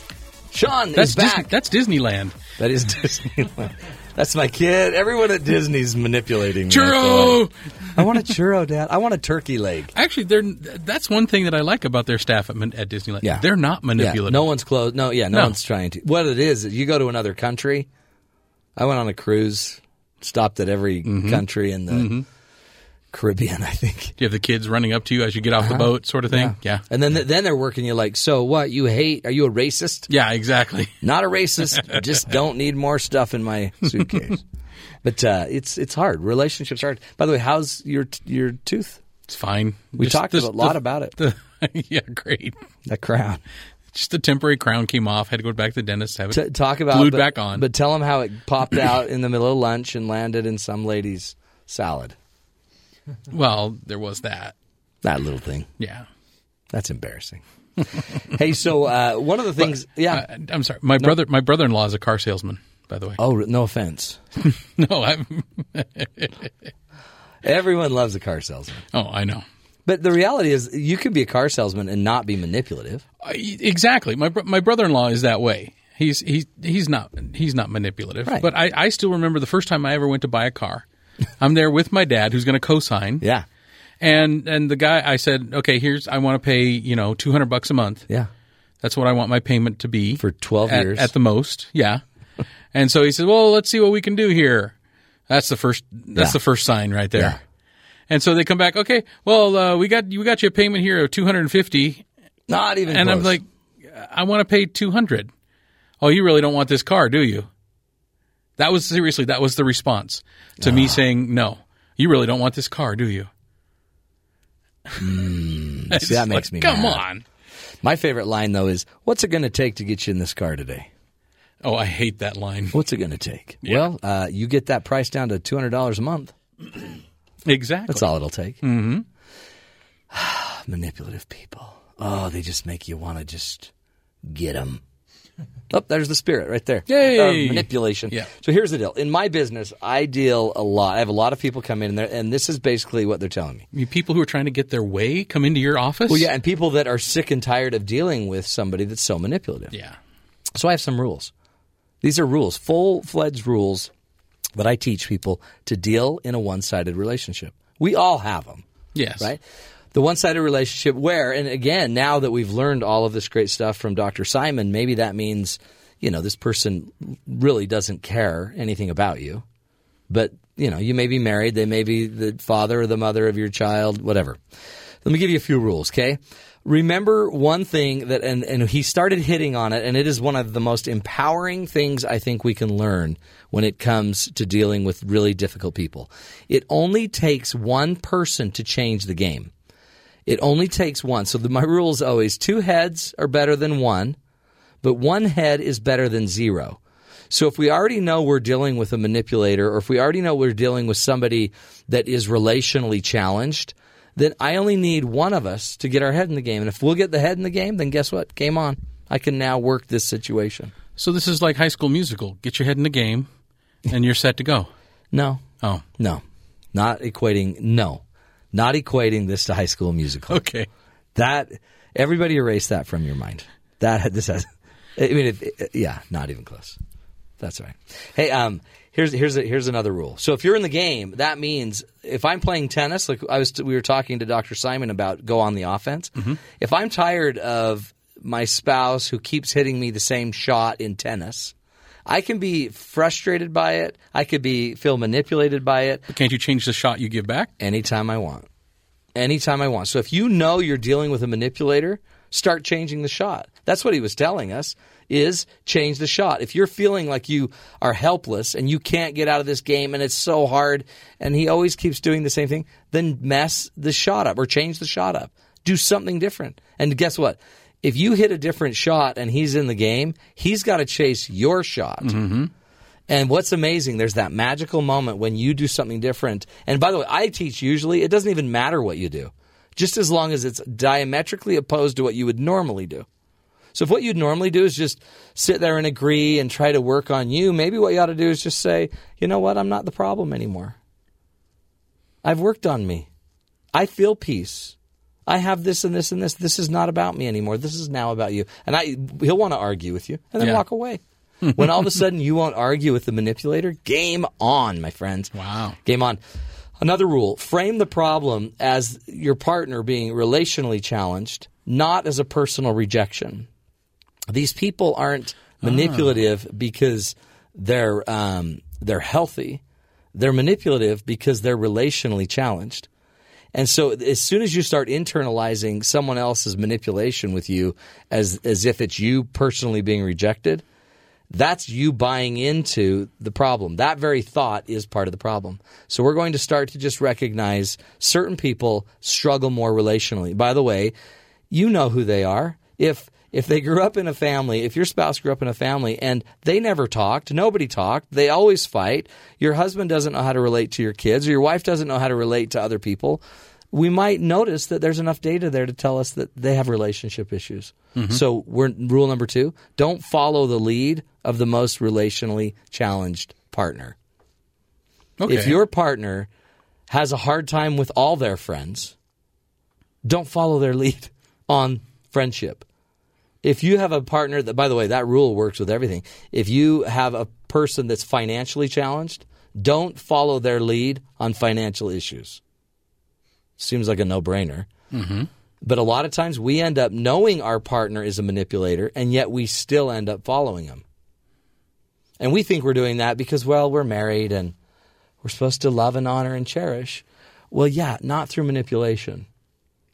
Sean That's is back. Dis- that's Disneyland. that is (laughs) Disneyland. That's my kid. Everyone at Disney's manipulating me. Churro. I want a churro, Dad. I want a turkey leg. Actually, they're that's one thing that I like about their staff at, at Disneyland. Yeah. they're not Yeah, manipulative. no one's close. No, yeah, no, No. one's trying to. What it is, is you go to another country. I went on a cruise, stopped at every Mm-hmm. country in the Caribbean, I think. Do you have the kids running up to you as you get off the boat, sort of thing? Yeah, And then then they're working you like, so what? You hate? Are you a racist? yeah, exactly. (laughs) Not a racist. just (laughs) don't need more stuff in my suitcase. (laughs) but uh, it's it's hard. Relationships are hard. By the way, how's your your tooth? It's fine. We Just talked this- a lot the- about it. the- yeah, great. That crown. Just the temporary crown came off. Had to go back to the dentist. Have it T- talk about glued but, back on. But tell them how it popped (coughs) out in the middle of lunch and landed in some lady's salad. Well, there was that. That little thing. Yeah. That's embarrassing. (laughs) hey, so uh, one of the things, yeah. Uh, I'm sorry. My brother, my brother-in-law is a car salesman. By the way. oh, no offense. (laughs) No, I'm. (laughs) Everyone loves a car salesman, Oh, I know. but the reality is, you can be a car salesman and not be manipulative. Uh, Exactly. My my brother-in-law is that way. He's he's he's not he's not manipulative. Right. But I, I still remember the first time I ever went to buy a car. I'm there with my dad, who's going to co-sign. Yeah, And and the guy, I said, okay, here's I want to pay you know 200 bucks a month. yeah. That's what I want my payment to be For 12 at, years. at the most. Yeah. (laughs) and so he said, well, let's see what we can do here. That's the first. That's Yeah. the first sign right there. Yeah. And so they come back. Okay, well, uh, we got we got you a payment here of 250. Not even And I'm like, I want to pay 200. Oh, you really don't want this car, do you? That was seriously, that was the response to Ah. me saying, no, you really don't want this car, do you? (laughs) See, that makes me Come mad. on. My favorite line, though, is what's it going to take to get you in this car today? Oh, I hate that line. What's it going to take? Well, uh, you get that price down to $200 a month. (clears throat) Exactly. That's all it'll take. Mm-hmm. (sighs) Manipulative people. Oh, they just make you want to just get them. Oh, there's the spirit right there. Yay! Of manipulation. Yeah. So here's the deal. In my business, I deal a lot. I have a lot of people come in there, and this is basically what they're telling me. Mean, people who are trying to get their way come into your office. Well, yeah, and people that are sick and tired of dealing with somebody that's so manipulative. Yeah. So I have some rules. These are rules, full fledged rules that I teach people to deal in a one sided relationship. We all have them. Yes. right? The one sided relationship where, and again, now that we've learned all of this great stuff from Dr. Simon, maybe that means, you know, this person really doesn't care anything about you. But, you know, you may be married, they may be the father or the mother of your child, whatever. Let me give you a few rules, okay? Remember one thing that, and, and he started hitting on it, and it is one of the most empowering things I think we can learn when it comes to dealing with really difficult people. It only takes one person to change the game. It only takes one. So the, my rule is always two heads are better than one, but one head is better than zero. So if we already know we're dealing with a manipulator, or if we already know we're dealing with somebody that is relationally challenged, then I only need one of us to get our head in the game. And if we'll get the head in the game, then guess what? Game on. I can now work this situation. So this is like High School Musical. Get your head in the game, and you're set to go. No, Oh, no, not equating. No, not equating this to High School Musical. okay. That everybody erase that from your mind. That this has. I mean, it, it- yeah, not even close. That's right. Hey, um, here's here's a, here's another rule. So if you're in the game, that means if I'm playing tennis, like I was, we were talking to Dr. Simon about go on the offense. If I'm tired of my spouse who keeps hitting me the same shot in tennis, I can be frustrated by it. I could be feel manipulated by it Can't you change the shot you give back? anytime I want. Anytime I want. So if you know you're dealing with a manipulator, start changing the shot. That's what he was telling us is change the shot. If you're feeling like you are helpless and you can't get out of this game and it's so hard and he always keeps doing the same thing, then mess the shot up or change the shot up. Do something different. And guess what? If you hit a different shot and he's in the game, he's got to chase your shot. Mm-hmm. And what's amazing, there's that magical moment when you do something different. And by the way, I teach usually, it doesn't even matter what you do, just as long as it's diametrically opposed to what you would normally do. So if what you'd normally do is just sit there and agree and try to work on you, maybe what you ought to do is just say, you know what, I'm not the problem anymore. I've worked on me. I feel peace. I have this and this and this. This is not about me anymore. This is now about you. And I he'll want to argue with you and then Yeah. walk away. (laughs) when all of a sudden you won't argue with the manipulator, game on, my friends. Wow. Game on. Another rule frame the problem as your partner being relationally challenged, not as a personal rejection. These people aren't manipulative because they're um, they're healthy. They're manipulative because they're relationally challenged. And so as soon as you start internalizing someone else's manipulation with you as as if it's you personally being rejected, that's you buying into the problem. That very thought is part of the problem. So we're going to start to just recognize certain people struggle more relationally. By the way, you know who they are. If if they grew up in a family, if your spouse grew up in a family and they never talked, nobody talked, they always fight, your husband doesn't know how to relate to your kids, or your wife doesn't know how to relate to other people, we might notice that there's enough data there to tell us that they have relationship issues. Mm-hmm. So we're rule number 2, don't follow the lead of the most relationally challenged partner. Okay. If your partner has a hard time with all their friends, don't follow their lead (laughs) on friendship. If you have a partner that, by the way, that rule works with everything. If you have a person that's financially challenged, don't follow their lead on financial issues. Seems like a no brainer. Mm-hmm. But a lot of times we end up knowing our partner is a manipulator, and yet we still end up following him. And we think we're doing that because, well, we're married and we're supposed to love and honor and cherish. Well, yeah, not through manipulation.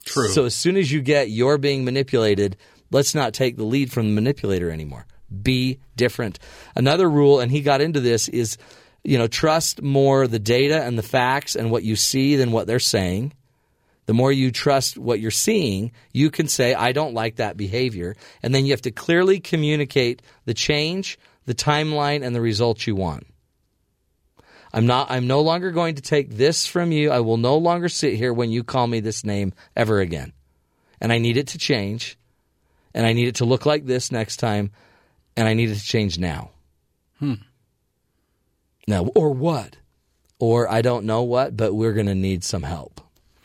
True. So as soon as you get you're being manipulated, let's not take the lead from the manipulator anymore. Be different. Another rule, and he got into this, is you know trust more the data and the facts and what you see than what they're saying. The more you trust what you're seeing, you can say, I don't like that behavior. And then you have to clearly communicate the change, the timeline, and the results you want. I'm not I'm no longer going to take this from you. I will no longer sit here when you call me this name ever again. And I need it to change. And I need it to look like this next time. And I need it to change now. Hmm. Now or what? Or I don't know what, but we're gonna need some help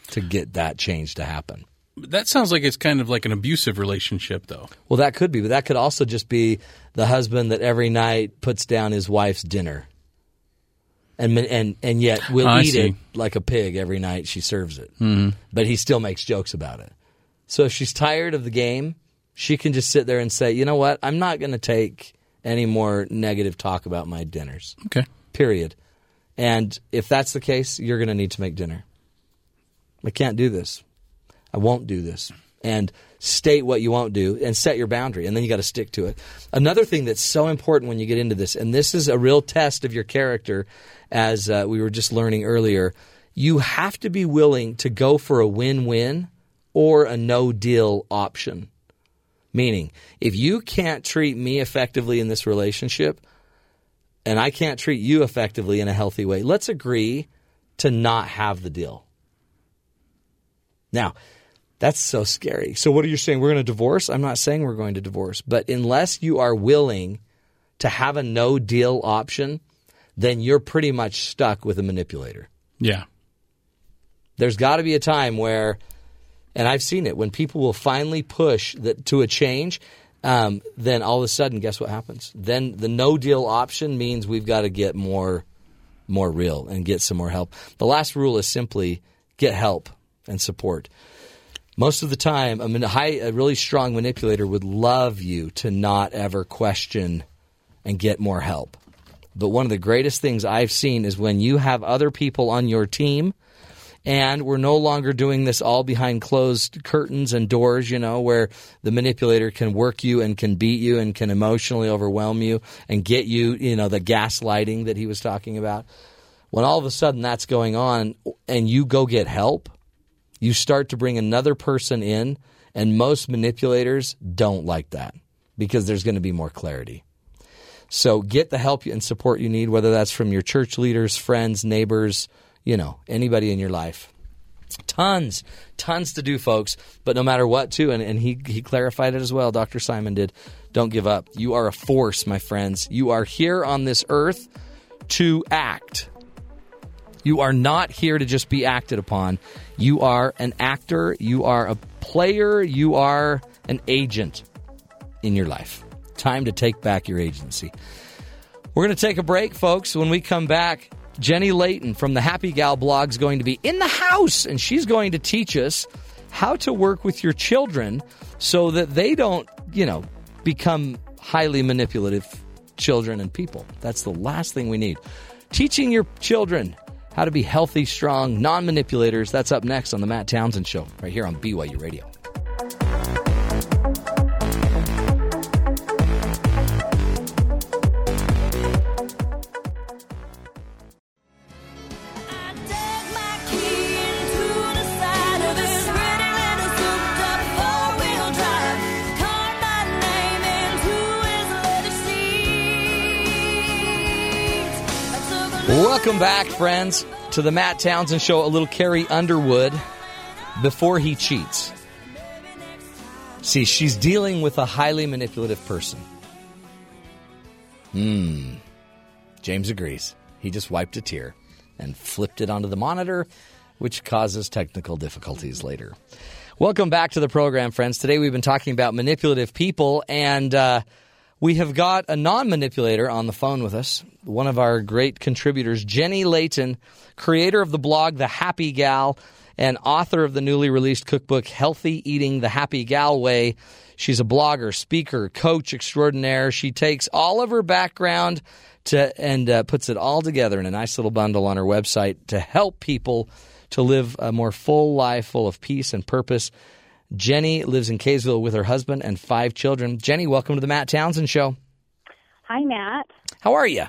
to get that change to happen. that sounds like it's kind of like an abusive relationship, though. Well, that could be, but that could also just be the husband that every night puts down his wife's dinner, and and and yet will I eat it like a pig every night she serves it. Mm-hmm. But he still makes jokes about it. So if she's tired of the game, she can just sit there and say, "You know what? I'm not going to take any more negative talk about my dinners." Okay. Period. And if that's the case, you're going to need to make dinner. I can't do this. I won't do this. And state what you won't do and set your boundary. And then you got to stick to it. Another thing that's so important when you get into this, and this is a real test of your character, as uh, we were just learning earlier, you have to be willing to go for a win win or a no deal option. Meaning, if you can't treat me effectively in this relationship, and I can't treat you effectively in a healthy way, let's agree to not have the deal. Now, that's so scary. So, what are you saying? We're going to divorce? I'm not saying we're going to divorce, but unless you are willing to have a no deal option, then you're pretty much stuck with a manipulator. Yeah. There's got to be a time where, and I've seen it, when people will finally push to a change, um, then all of a sudden, guess what happens? Then the no deal option means we've got to get more, more real and get some more help. The last rule is simply get help and support. Most of the time, a, high, a really strong manipulator would love you to not ever question and get more help. But one of the greatest things I've seen is when you have other people on your team and we're no longer doing this all behind closed curtains and doors, you know, where the manipulator can work you and can beat you and can emotionally overwhelm you and get you, you know, the gaslighting that he was talking about. When all of a sudden that's going on and you go get help, you start to bring another person in, and most manipulators don't like that because there's going to be more clarity. So get the help and support you need, whether that's from your church leaders, friends, neighbors, you know, anybody in your life. Tons, tons to do, folks. But no matter what, too, and, and he, he clarified it as well, Dr. Simon did. Don't give up. You are a force, my friends. You are here on this earth to act. You are not here to just be acted upon. You are an actor, you are a player, you are an agent in your life. Time to take back your agency. We're going to take a break, folks. When we come back, Jenny Layton from the Happy Gal blog is going to be in the house, and she's going to teach us how to work with your children so that they don't, you know, become highly manipulative children and people. That's the last thing we need. Teaching your children how to be healthy, strong, non manipulators. That's up next on The Matt Townsend Show, right here on BYU Radio. Welcome back, friends, to the Matt Townsend Show. A little Carrie Underwood before he cheats. See, she's dealing with a highly manipulative person. Hmm. James agrees. He just wiped a tear and flipped it onto the monitor, which causes technical difficulties later. Welcome back to the program, friends. Today we've been talking about manipulative people, and uh, we have got a non manipulator on the phone with us one of our great contributors, Jenny Layton, creator of the blog The Happy Gal and author of the newly released cookbook Healthy Eating the Happy Gal Way. She's a blogger, speaker, coach extraordinaire. She takes all of her background to and uh, puts it all together in a nice little bundle on her website to help people to live a more full life full of peace and purpose. Jenny lives in Kaysville with her husband and five children. Jenny, welcome to the Matt Townsend Show. Hi, Matt. How are you?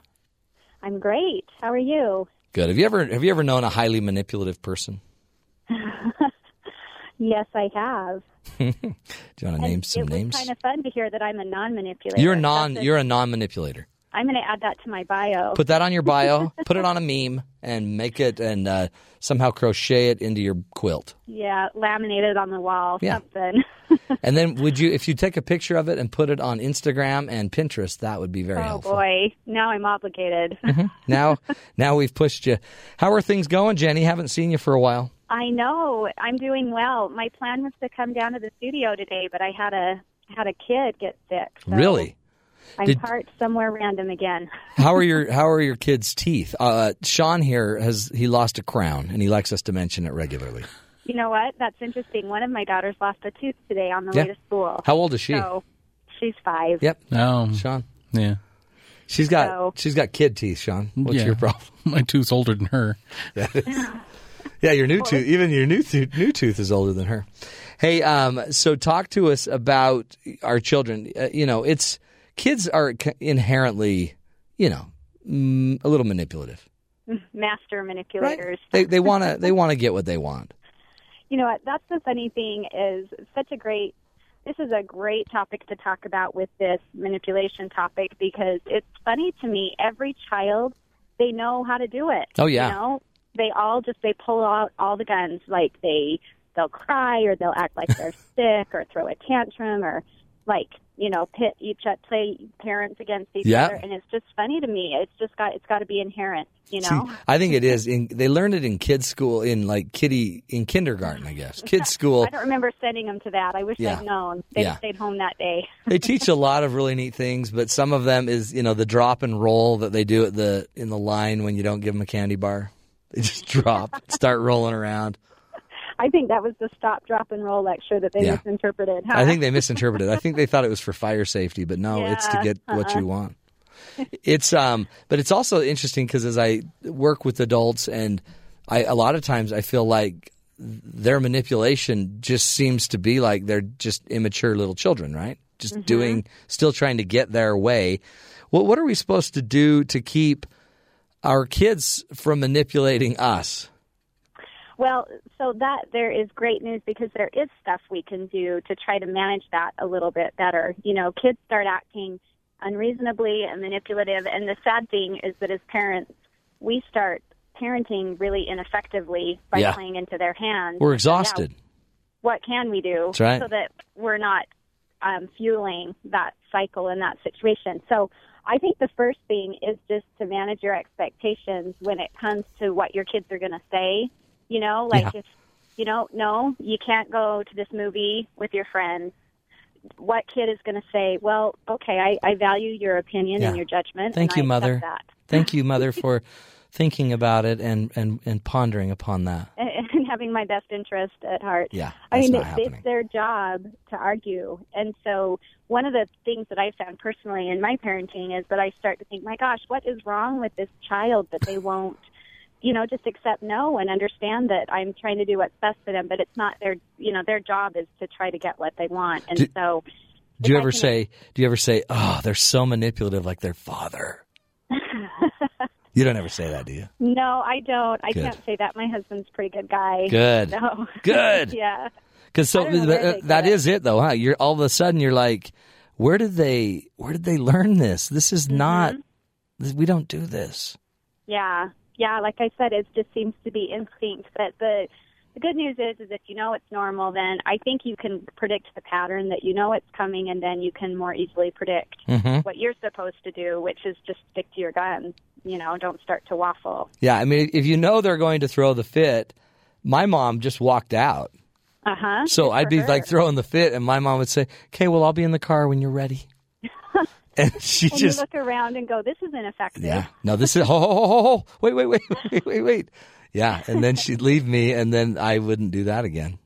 I'm great. How are you? Good. Have you ever have you ever known a highly manipulative person? (laughs) yes, I have. (laughs) Do you want to name some it names? It's kind of fun to hear that I'm a non-manipulator. You're non. you're a non-manipulator. I'm going to add that to my bio. Put that on your bio. (laughs) put it on a meme and make it and uh, somehow crochet it into your quilt. Yeah, laminate it on the wall. Yeah. Something. (laughs) and then would you, if you take a picture of it and put it on Instagram and Pinterest, that would be very oh, helpful. Oh boy, now I'm obligated. mm-hmm. (laughs) Now, now we've pushed you. How are things going, Jenny? Haven't seen you for a while. I know. I'm doing well. My plan was to come down to the studio today, but I had a had a kid get sick. So really? I'm Did, parked somewhere random again. (laughs) how are your How are your kids' teeth? Uh, Sean here has he lost a crown, and he likes us to mention it regularly. You know what? That's interesting. One of my daughters lost a tooth today on the yeah. way to school. How old is she? So she's five. Yep. Um, Sean. Yeah. She's got so, she's got kid teeth. Sean, what's yeah. your problem? (laughs) My tooth's older than her. (laughs) Yeah, your new tooth, even your new tooth, new tooth is older than her. Hey, um, so talk to us about our children. Uh, you know, it's kids are inherently, you know, mm, a little manipulative. Master manipulators. They they (laughs) want to they want to get what they want. You know what? That's the funny thing is such a great. This is a great topic to talk about with this manipulation topic because it's funny to me. Every child, they know how to do it. Oh, yeah. You know, they all just they pull out all the guns. Like they they'll cry or they'll act like they're (laughs) sick or throw a tantrum or like you know pit each other, play parents against each Yeah. other, and it's just funny to me. It's just got it's got to be inherent. You know. See, I think it is. In, they learned it in kids' school, in like kitty in kindergarten, I guess. Kids' (laughs) school. I don't remember sending them to that. I wish Yeah. I'd known. They'd Yeah. stayed home that day. they teach a lot of really neat things, but some of them is you know the drop and roll that they do at the in the line when you don't give them a candy bar. They just (laughs) drop, start rolling around. I think that was the stop, drop, and roll lecture that they Yeah. misinterpreted. Huh? I think they misinterpreted. I think they thought it was for fire safety, but no, it's to Yeah, get what you want. It's um, but it's also interesting because as I work with adults, and I a lot of times I feel like their manipulation just seems to be like they're just immature little children, right? Just doing, still trying to get their way. Well, what are we supposed to do to keep our kids from manipulating us? Well, so that there is great news because there is stuff we can do to try to manage that a little bit better. You know, kids start acting unreasonably and manipulative, and the sad thing is that as parents, we start parenting really ineffectively by Yeah. playing into their hands. We're exhausted. what can we do right. so that we're not um, fueling that cycle in that situation? So I think the first thing is just to manage your expectations when it comes to what your kids are going to say. You know, like Yeah. if, you don't know, no, you can't go to this movie with your friends. What kid is going to say, well, okay, I, I value your opinion Yeah. and your judgment. Thank and you, I Mother. That. Thank you, Mother, (laughs) for thinking about it and, and, and pondering upon that. and (laughs) and having my best interest at heart. Yeah, I mean, it, it's their job to argue. And so, one of the things that I found personally in my parenting is that I start to think, my gosh, what is wrong with this child that they (laughs) won't, you know, just accept no and understand that I'm trying to do what's best for them, but it's not their, you know, their job is to try to get what they want. And Do- so, Do you ever can- say? Do you ever say, "Oh, they're so manipulative, like their father"? (laughs) you don't ever say that, do you? no, I don't. I Good. can't say that. My husband's a pretty good guy. Good. No. (laughs) Good. yeah. Because so I don't know where they that it. is it, though, huh? You're all of a sudden you're like, where did they? Where did they learn this? This is Mm-hmm. not. We don't do this. Yeah, yeah. Like I said, it just seems to be instinct. But the the good news is, is if you know it's normal, then I think you can predict the pattern. That you know it's coming, and then you can more easily predict hmm what you're supposed to do, which is just stick to your guns. You know, don't start to waffle. Yeah, I mean, if you know they're going to throw the fit, my mom just walked out. Uh huh. So I'd be like throwing the fit, and my mom would say, "Okay, well, I'll be in the car when you're ready." (laughs) and she and just you look around and go, "This isn't effective." Yeah. No, this is. (laughs) Ho, ho, ho, ho, ho. Wait, wait, wait, (laughs) wait, wait, wait. Yeah. And then she'd leave me, and then I wouldn't do that again.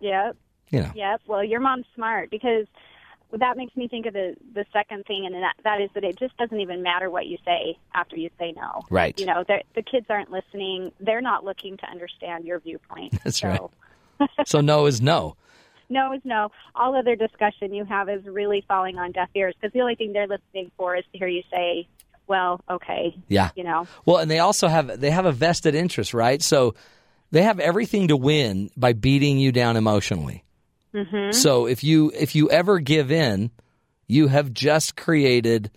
Yep. You know. Yep. Well, your mom's smart because that makes me think of the the second thing, and that that is that it just doesn't even matter what you say after you say no. Right. You know, the kids aren't listening. They're not looking to understand your viewpoint. That's so, right. So no is no. No is no. All other discussion you have is really falling on deaf ears because the only thing they're listening for is to hear you say, "Well, okay." Yeah. You know. Well, and they also have they have a vested interest, right? So they have everything to win by beating you down emotionally. Mm-hmm. So if you if you ever give in, you have just created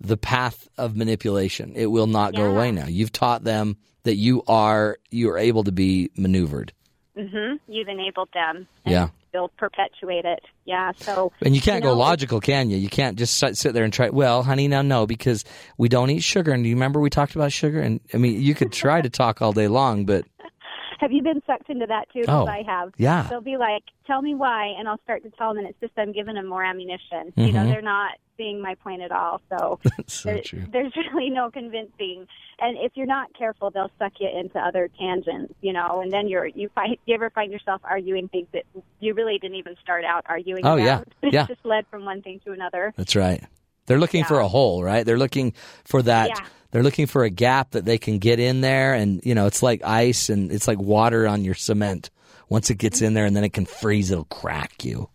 the path of manipulation. It will not go Yeah. away now. You've taught them that you are you are able to be maneuvered. Mm-hmm. You've enabled them. Yeah. They'll perpetuate it. Yeah. So. And you can't You go logical, can you? You can't just sit, there and try. Well, honey, now no, because we don't eat sugar. And do you remember we talked about sugar? And I mean, you could try to talk all day long, but (laughs) Have you been sucked into that too? Oh, I have. yeah. They'll be like, "Tell me why," and I'll start to tell them, and it's just I'm giving them more ammunition. You know, Mhm. they're not seeing my point at all. So, that's (laughs) so there- true. there's (laughs) really no convincing. And if you're not careful, they'll suck you into other tangents. You know, and then you're you find you ever find yourself arguing things that you really didn't even start out arguing. Oh, yeah. about. (laughs) It's Yeah. just led from one thing to another. That's right. They're looking for a hole, right? They're looking for that Yeah. They're looking for a gap that they can get in there, and you know, it's like ice and it's like water on your cement. Once it gets mm-hmm. in there, and then it can freeze, it'll crack you.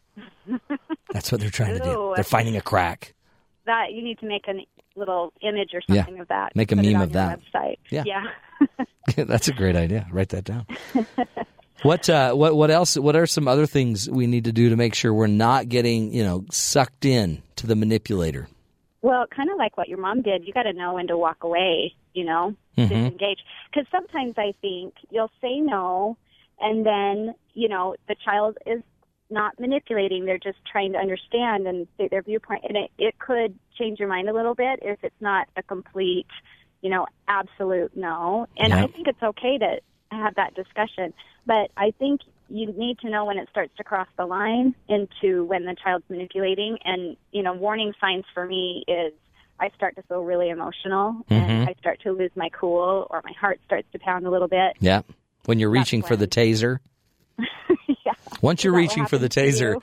That's what they're trying to do. They're finding a crack. That you need to make a little image or Yeah. something of that. Make a meme on of that. Website. Yeah. (laughs) (laughs) Yeah. That's a great idea. Write that down. (laughs) what uh, what what else? What are some other things we need to do to make sure we're not getting you know sucked in to the manipulator? Well, kind of like what your mom did, you got to know when to walk away, you know, Mhm. disengage. Because sometimes I think you'll say no, and then, you know, the child is not manipulating. They're just trying to understand and state their viewpoint. And it, it could change your mind a little bit if it's not a complete, you know, absolute no. And Yeah. I think it's okay to have that discussion. But I think you need to know when it starts to cross the line into when the child's manipulating. And, you know, warning signs for me is I start to feel really emotional Mhm. and I start to lose my cool or my heart starts to pound a little bit. Yeah, when you're That's reaching for the taser. (laughs) Once you're Is that what reaching for the taser,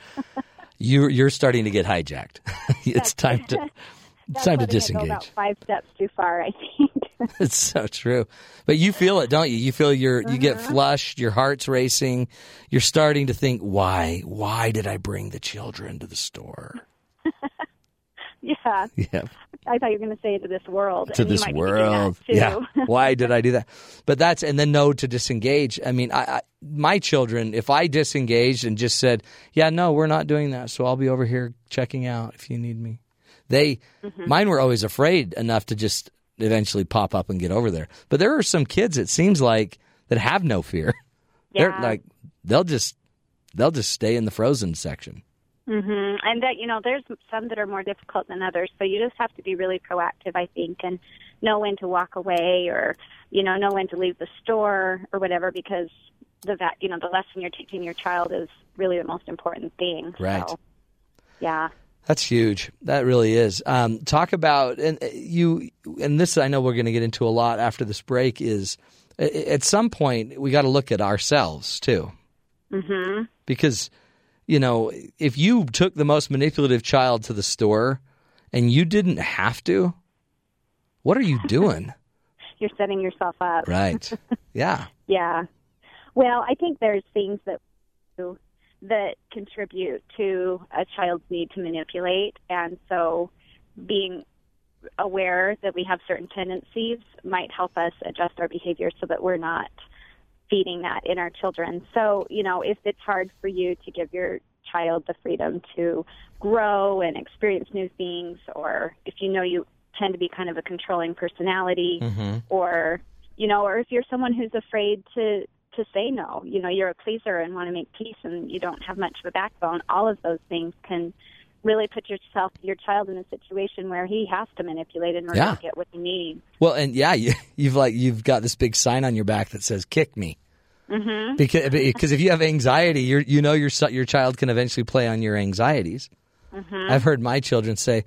you? you you're starting to get hijacked. (laughs) it's time to (laughs) it's time to letting it go about disengage. five steps too far, I think. (laughs) It's so true. But you feel it, don't you? You feel your you get Uh-huh. flushed, your heart's racing. You're starting to think, why? Why did I bring the children to the store? (laughs) yeah. Yeah. I thought you were going to say to this world. to this might be that, world. Yeah. (laughs) Why did I do that? But that's and then no to disengage. I mean, I, I my children, if I disengaged and just said, "Yeah, no, we're not doing that," so I'll be over here checking out if you need me. They, Mm-hmm. mine were always afraid enough to just eventually pop up and get over there. But there are some kids. It seems like that have no fear. (laughs) They're like they'll just they'll just stay in the frozen section. Hmm And that you know, there's some that are more difficult than others. So you just have to be really proactive, I think, and know when to walk away, or you know, know when to leave the store or whatever, because the va- you know the lesson you're teaching your child is really the most important thing. Right. So, yeah. That's huge. That really is. Um, talk about and uh, you and this I know we're going to get into a lot after this break. Is at some point we got to look at ourselves too, hmm because you know if you took the most manipulative child to the store and you didn't have to, what are you (laughs) doing? You're setting yourself up. right? (laughs) Yeah. Yeah. Well, I think there's things that that contribute to a child's need to manipulate, and so being aware that we have certain tendencies might help us adjust our behavior so that we're not feeding that in our children. So, you know, if it's hard for you to give your child the freedom to grow and experience new things, or if you know you tend to be kind of a controlling personality, Mm-hmm. or you know, or if you're someone who's afraid to to say no, you know, you're a pleaser and want to make peace and you don't have much of a backbone, all of those things can really put yourself your child in a situation where he has to manipulate in order Yeah. to get what he needs. Well, and yeah, you, (laughs) you've like you've got this big sign on your back that says "Kick me." Mhm. Because because if you have anxiety, you you know your your child can eventually play on your anxieties. Mhm. I've heard my children say,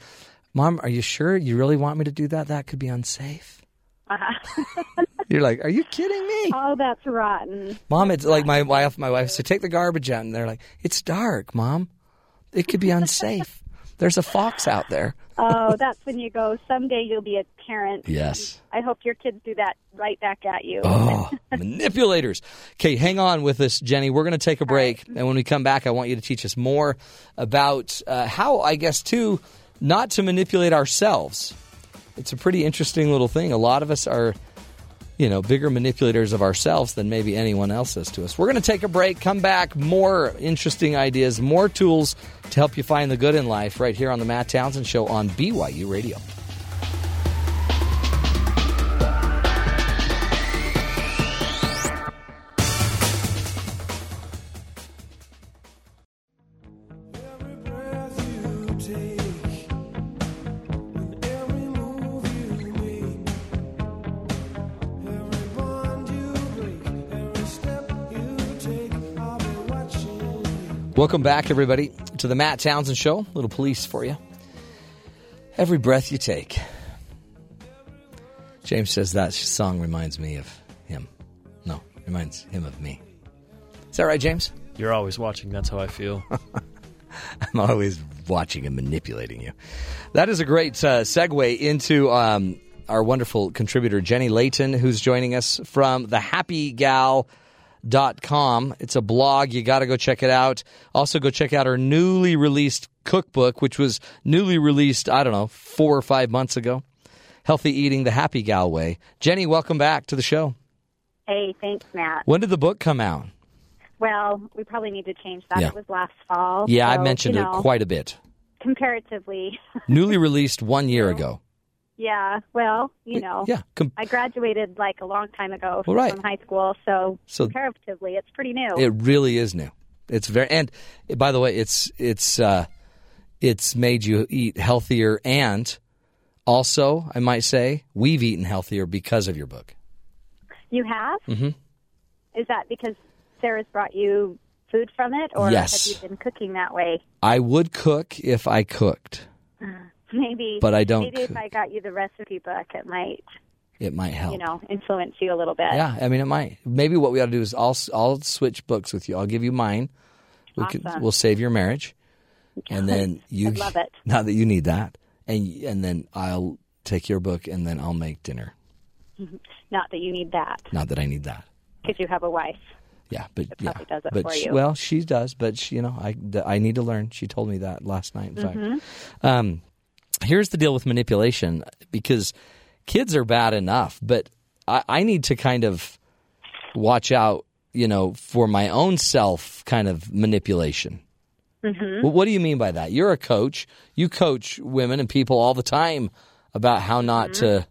"Mom, are you sure you really want me to do that? That could be unsafe." Uh-huh. You're like, "Are you kidding me?" oh, that's rotten. Mom, it's like my wife. My wife said, "Take the garbage out," and they're like, "It's dark, Mom. It could be (laughs) unsafe. There's a fox out there." Oh, that's when you go. Someday you'll be a parent. Yes. I hope your kids do that right back at you. Oh, (laughs) manipulators. Okay, hang on with us, Jenny. We're going to take a break. And when we come back, I want you to teach us more about uh, how, I guess, too, not to manipulate ourselves. It's a pretty interesting little thing. A lot of us are, you know, bigger manipulators of ourselves than maybe anyone else is to us. We're going to take a break, come back, more interesting ideas, more tools to help you find the good in life right here on the Matt Townsend Show on BYU Radio. Welcome back, everybody, to the Matt Townsend Show. Little police for you. Every breath you take. James says that song reminds me of him. No, reminds him of me. Is that right, James? You're always watching. That's how I feel. (laughs) I'm always watching and manipulating you. That is a great uh, segue into um, our wonderful contributor, Jenny Layton, who's joining us from thehappygal.com. It's a blog. You got to go check it out. Also, go check out her newly released cookbook, which was newly released, I don't know, four or five months ago. Healthy Eating the Happy Gal Way. Jenny, welcome back to the show. Hey, thanks, Matt. When did the book come out? Well, we probably need to change that. Yeah. It was last fall. Yeah, I mentioned you it quite a bit. comparatively. (laughs) Newly released one year ago. Yeah, well, you know, Yeah. Com- I graduated like a long time ago Well, right. from high school, so, So- comparatively, it's pretty new. It really is new. It's very and by the way, it's it's uh, it's made you eat healthier and also, I might say, we've eaten healthier because of your book. you have? Mm-hmm. Is that because Sarah's brought you food from it, or Yes. have you been cooking that way? I would cook if I cooked. (laughs) Maybe, But I don't Maybe if. I got you the recipe book, it might, It might help. you know, influence you a little bit. Yeah, I mean it might. Maybe what we ought to do is I'll I'll switch books with you. I'll give you mine. We could Awesome. we'll save your marriage, (laughs) and then you I'd love it. (laughs) Not that you need that, and and then I'll take your book, and then I'll make dinner. Not that you need that, Not that I need that. because you have a wife. Yeah, but yeah, but she- well, she does, but she, you know, I I need to learn. She told me that last night. In Mm-hmm. fact, um, here's the deal with manipulation because kids are bad enough, but I, I need to kind of watch out, you know, for my own self kind of manipulation. Mm-hmm. Well, what do you mean by that? You're a coach. You coach women and people all the time about how not Mm-hmm. to,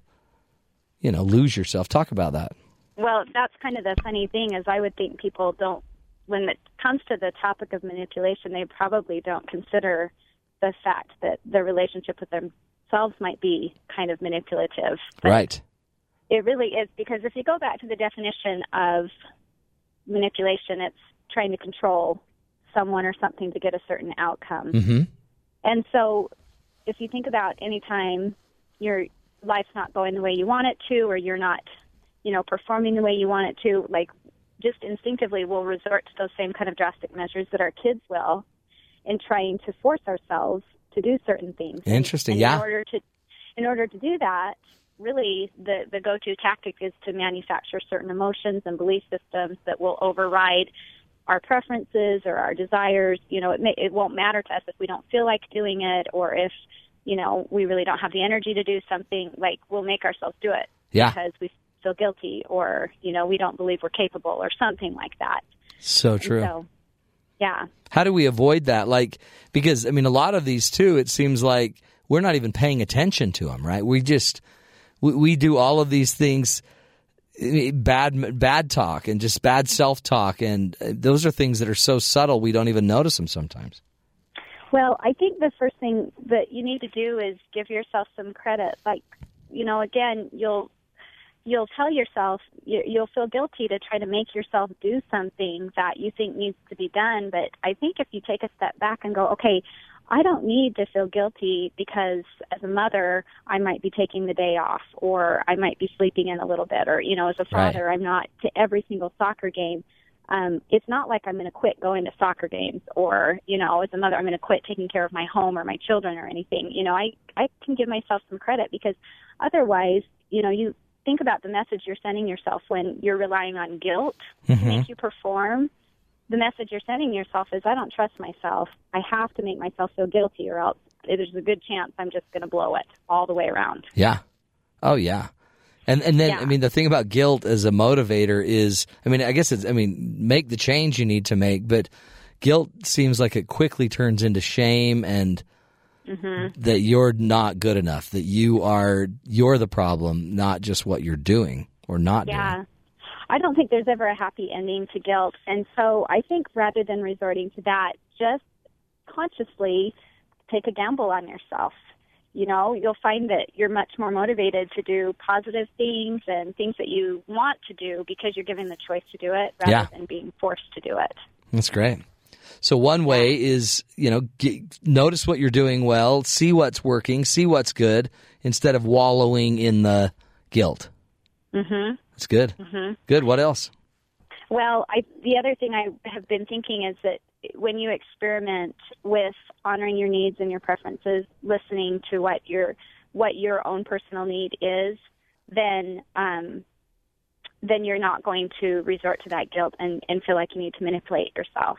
you know, lose yourself. Talk about that. Well, that's kind of the funny thing is I would think people don't when it comes to the topic of manipulation, they probably don't consider the fact that their relationship with themselves might be kind of manipulative. Right. It really is because if you go back to the definition of manipulation, it's trying to control someone or something to get a certain outcome. Mm-hmm. And so, if you think about any time your life's not going the way you want it to, or you're not, you know, performing the way you want it to, like just instinctively we'll resort to those same kind of drastic measures that our kids will in trying to force ourselves to do certain things. Interesting, and yeah. In order to, in order to do that, really the the go-to tactic is to manufacture certain emotions and belief systems that will override our preferences or our desires. You know, it may, it won't matter to us if we don't feel like doing it or if you know we really don't have the energy to do something. Like we'll make ourselves do it Yeah. because we feel guilty or you know we don't believe we're capable or something like that. So And true. So, yeah. How do we avoid that? Like, because I mean, a lot of these too, it seems like we're not even paying attention to them, right? We just we, we do all of these things, bad bad talk and just bad self talk, and uh, those are things that are so subtle we don't even notice them sometimes. Well, I think the first thing that you need to do is give yourself some credit. Like, you know, again, you'll you'll tell yourself you, you'll feel guilty to try to make yourself do something that you think needs to be done. But I think if you take a step back and go, okay, I don't need to feel guilty because as a mother, I might be taking the day off, or I might be sleeping in a little bit, or you know, as a Right. father, I'm not to every single soccer game um, it's not like I'm going to quit going to soccer games or, you know, as a mother, I'm going to quit taking care of my home or my children or anything. You know, I, I can give myself some credit because otherwise, you know, you think about the message you're sending yourself when you're relying on guilt to mm-hmm. make you perform. The message you're sending yourself is, I don't trust myself. I have to make myself feel guilty or else there's a good chance I'm just going to blow it all the way around. Yeah. Oh yeah. And and then Yeah. I mean the thing about guilt as a motivator is I mean I guess it's I mean make the change you need to make, but guilt seems like it quickly turns into shame and Mm-hmm. that you're not good enough, that you are you're the problem, not just what you're doing or not doing. Yeah. doing. I don't think there's ever a happy ending to guilt. And so I think rather than resorting to that, just consciously take a gamble on yourself. You know, you'll find that you're much more motivated to do positive things and things that you want to do because you're given the choice to do it rather Yeah. than being forced to do it. That's great. So one way is, you know, get, notice what you're doing well, see what's working, see what's good instead of wallowing in the guilt. Mhm. That's good. Good. What else? Well, I, the other thing I have been thinking is that when you experiment with honoring your needs and your preferences, listening to what your what your own personal need is, then um, then you're not going to resort to that guilt and, and feel like you need to manipulate yourself.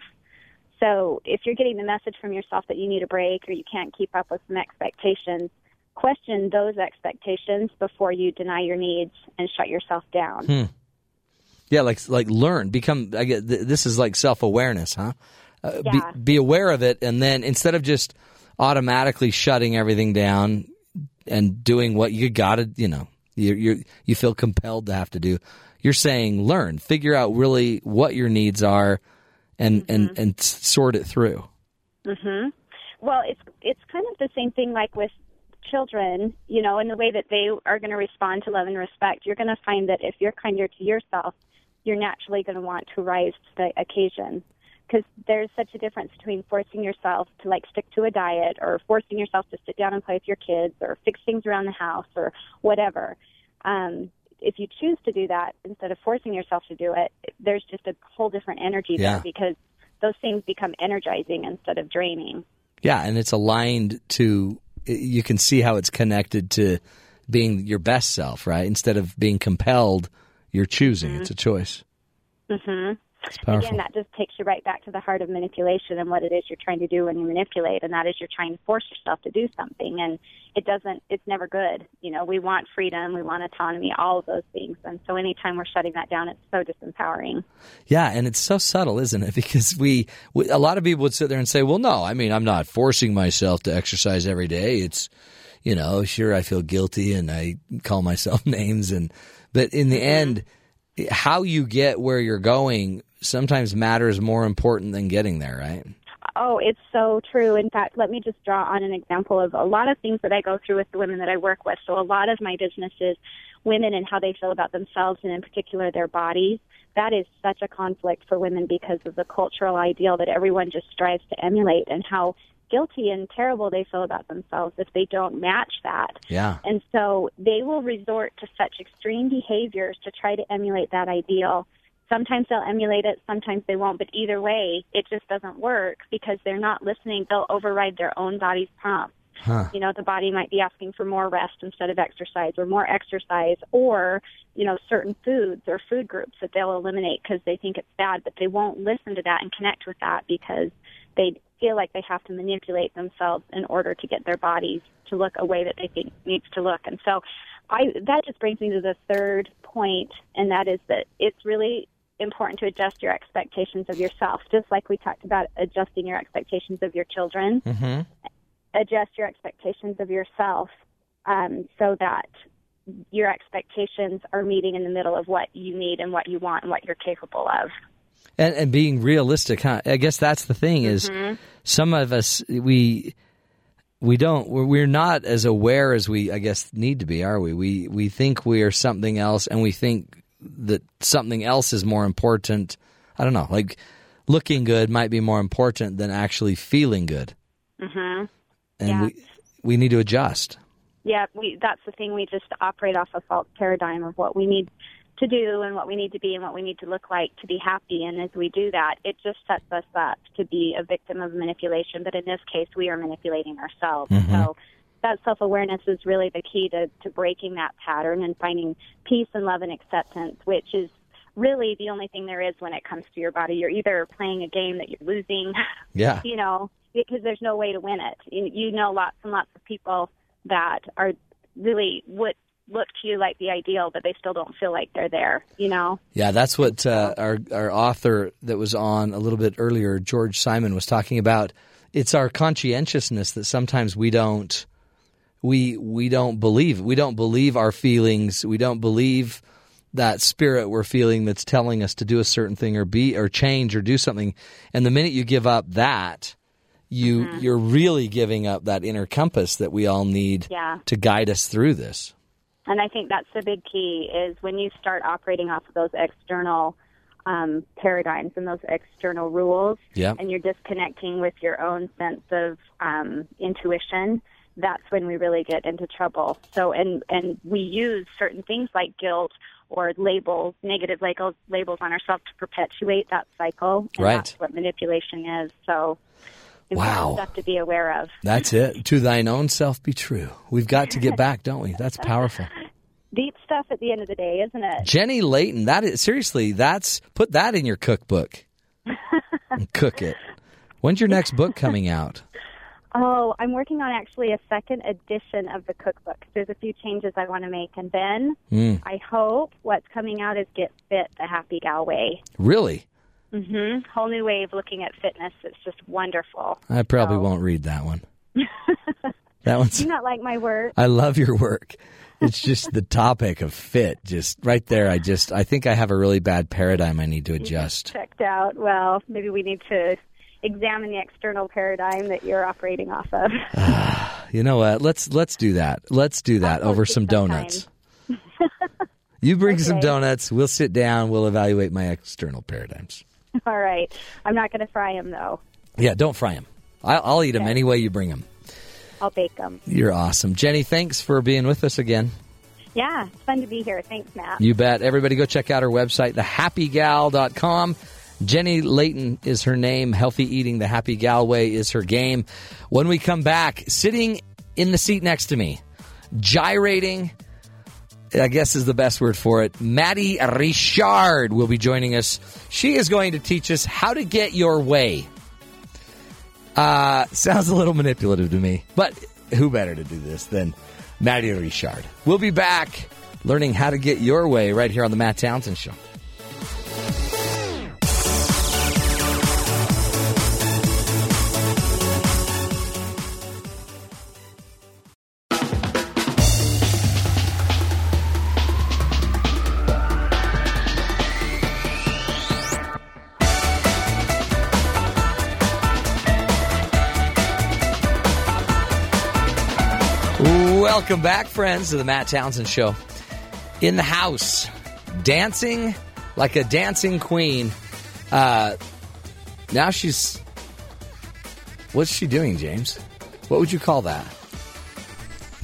So if you're getting the message from yourself that you need a break or you can't keep up with some expectations, question those expectations before you deny your needs and shut yourself down. Hmm. Yeah, like like learn, become. I get th- this is like self awareness, huh? Uh, Yeah. be, be aware of it, and then instead of just automatically shutting everything down and doing what you got to, you know, you you you feel compelled to have to do. You're saying learn, figure out really what your needs are, and and and sort it through. Mm-hmm. Well, it's it's kind of the same thing like with children, you know, in the way that they are going to respond to love and respect. You're going to find that if you're kinder to yourself, you're naturally going to want to rise to the occasion. Because there's such a difference between forcing yourself to like stick to a diet or forcing yourself to sit down and play with your kids or fix things around the house or whatever. Um, if you choose to do that instead of forcing yourself to do it, there's just a whole different energy Yeah. there because those things become energizing instead of draining. Yeah, and it's aligned to. You can see how it's connected to being your best self, right? Instead of being compelled, you're choosing. It's a choice. Mm-hmm. Again, that just takes you right back to the heart of manipulation and what it is you're trying to do when you manipulate, and that is you're trying to force yourself to do something, and it doesn't. It's never good. You know, we want freedom, we want autonomy, all of those things, and so anytime we're shutting that down, it's so disempowering. Yeah, and it's so subtle, isn't it? (laughs) Because we, we, a lot of people would sit there and say, "Well, no, I mean, I'm not forcing myself to exercise every day. It's, you know, sure, I feel guilty and I call myself (laughs) names, and but in the mm-hmm. end, how you get where you're going sometimes matters more important than getting there, right? Oh, it's so true. In fact, let me just draw on an example of a lot of things that I go through with the women that I work with. So, a lot of my business is women and how they feel about themselves, and in particular their bodies. That is such a conflict for women because of the cultural ideal that everyone just strives to emulate, and how guilty and terrible they feel about themselves if they don't match that. Yeah. And so they will resort to such extreme behaviors to try to emulate that ideal. Sometimes they'll emulate it, sometimes they won't, but either way, it just doesn't work because they're not listening. They'll override their own body's prompts. You know, the body might be asking for more rest instead of exercise or more exercise or, you know, certain foods or food groups that they'll eliminate because they think it's bad, but they won't listen to that and connect with that because they feel like they have to manipulate themselves in order to get their bodies to look a way that they think needs to look. And so I that just brings me to the third point and that is that it's really important to adjust your expectations of yourself, just like we talked about adjusting your expectations of your children. Mm-hmm. Adjust your expectations of yourself um, so that your expectations are meeting in the middle of what you need and what you want and what you're capable of. and and being realistic huh i guess that's the thing is some of us we we don't we're, we're not as aware as we i guess need to be are we we we think we are something else and we think that something else is more important i don't know like looking good might be more important than actually feeling good Mm-hmm. and Yeah. we we need to adjust yeah, we that's the thing. We just operate off a false paradigm of what we need to do and what we need to be and what we need to look like to be happy. And as we do that, it just sets us up to be a victim of manipulation. But in this case, we are manipulating ourselves. So that self awareness is really the key to, to breaking that pattern and finding peace and love and acceptance, which is really the only thing there is when it comes to your body. You're either playing a game that you're losing (laughs) yeah you know, because there's no way to win it. You, you know lots and lots of people that are really would look to you like the ideal, but they still don't feel like they're there. You know. Yeah, that's what uh, our our author that was on a little bit earlier, George Simon, was talking about. It's our conscientiousness that sometimes we don't we we don't believe. We don't believe our feelings. We don't believe that spirit we're feeling that's telling us to do a certain thing or be or change or do something. And the minute you give up that, you you're really giving up that inner compass that we all need Yeah. to guide us through this. And I think that's the big key is when you start operating off of those external um, paradigms and those external rules, Yeah. and you're disconnecting with your own sense of um, intuition. That's when we really get into trouble. So, and and we use certain things like guilt or labels, negative labels, labels on ourselves to perpetuate that cycle. And Right. That's what manipulation is. So, Wow. stuff to be aware of. That's it. To thine own self be true. We've got to get back, don't we? That's powerful. (laughs) Deep stuff at the end of the day, isn't it? Jenny Layton, that is seriously, that's put that in your cookbook. (laughs) cook it. When's your next book coming out? Oh, I'm working on actually a second edition of the cookbook. There's a few changes I want to make, and then Hmm. I hope what's coming out is Get Fit the Happy Gal Way. Really? Mm hmm Whole new way of looking at fitness. It's just wonderful. I probably So- won't read that one. (laughs) That one's Do you not like my work? I love your work. It's just the topic of fit, just right there. I just, I think I have a really bad paradigm I need to adjust. Checked out. Well, maybe we need to examine the external paradigm that you're operating off of. (sighs) You know what? Let's let's do that. Let's do that I'll over some donuts. (laughs) You bring some donuts. We'll sit down. We'll evaluate my external paradigms. All right. I'm not going to fry them though. Yeah, don't fry them. I'll, I'll eat them Okay. any way you bring them. I'll bake them. You're awesome, Jenny. Thanks for being with us again. Yeah, it's fun to be here. Thanks, Matt. You bet. Everybody go check out her website, thehappygal.com. Jenny Layton is her name. Healthy Eating the Happy Gal Way is her game. When we come back, sitting in the seat next to me, gyrating, I guess is the best word for it, Maddie Richard will be joining us. She is going to teach us how to get your way. Uh, sounds a little manipulative to me, but who better to do this than Maddie Richard? We'll be back learning how to get your way right here on the Matt Townsend Show. Welcome back, friends, to the Matt Townsend Show. In the house, dancing like a dancing queen. Uh, now she's. What's she doing, James? What would you call that?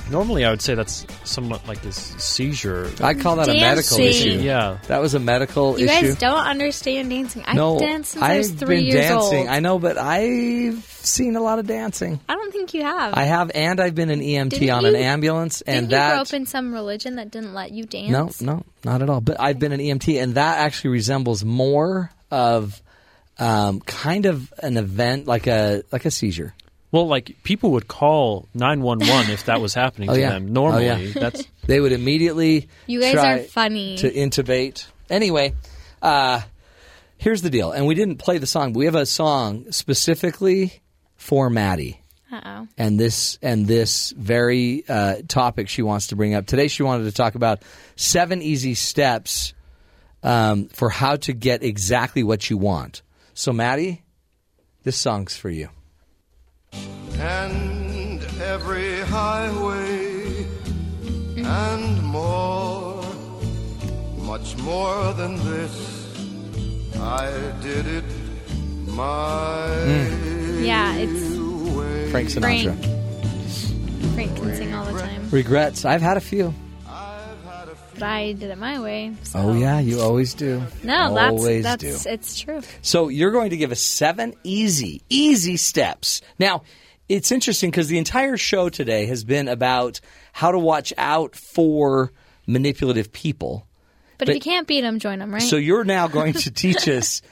Normally, I would say that's somewhat like this seizure. I call that a medical Dancing. issue. Yeah. That was a medical You issue. You guys don't understand dancing. I've no, danced since I was I've three been years dancing. old. I know, but I've seen a lot of dancing. I don't think you have. I have, and I've been an EMT Didn't on you- an ambulance, and Didn't you that grow up in some religion that didn't let you dance? No, no, not at all. But I've been an EMT, and that actually resembles more of um, kind of an event, like a like a seizure. Well, like people would call nine one one if that was happening (laughs) Oh, to yeah. them. Oh, Normally, yeah. (laughs) that's (laughs) They would immediately You guys try are funny. to intubate. Anyway, uh, here's the deal, and we didn't play the song, but we have a song specifically for Maddie. Uh oh. and this and this very uh, topic she wants to bring up today. She wanted to talk about seven easy steps um, for how to get exactly what you want. So, Maddie, this song's for you. And every highway and more, much more than this. I did it my mm. Yeah, it's way. Frank Sinatra. Frank. Frank can sing all the time. Regrets. I've had a few. But I did it my way. So. Oh yeah, you always do. No, that's always that's do. it's true. So you're going to give us seven easy, easy steps. Now, it's interesting because the entire show today has been about how to watch out for manipulative people. But, But- if you can't beat them, join them, right? So you're now going to teach us (laughs)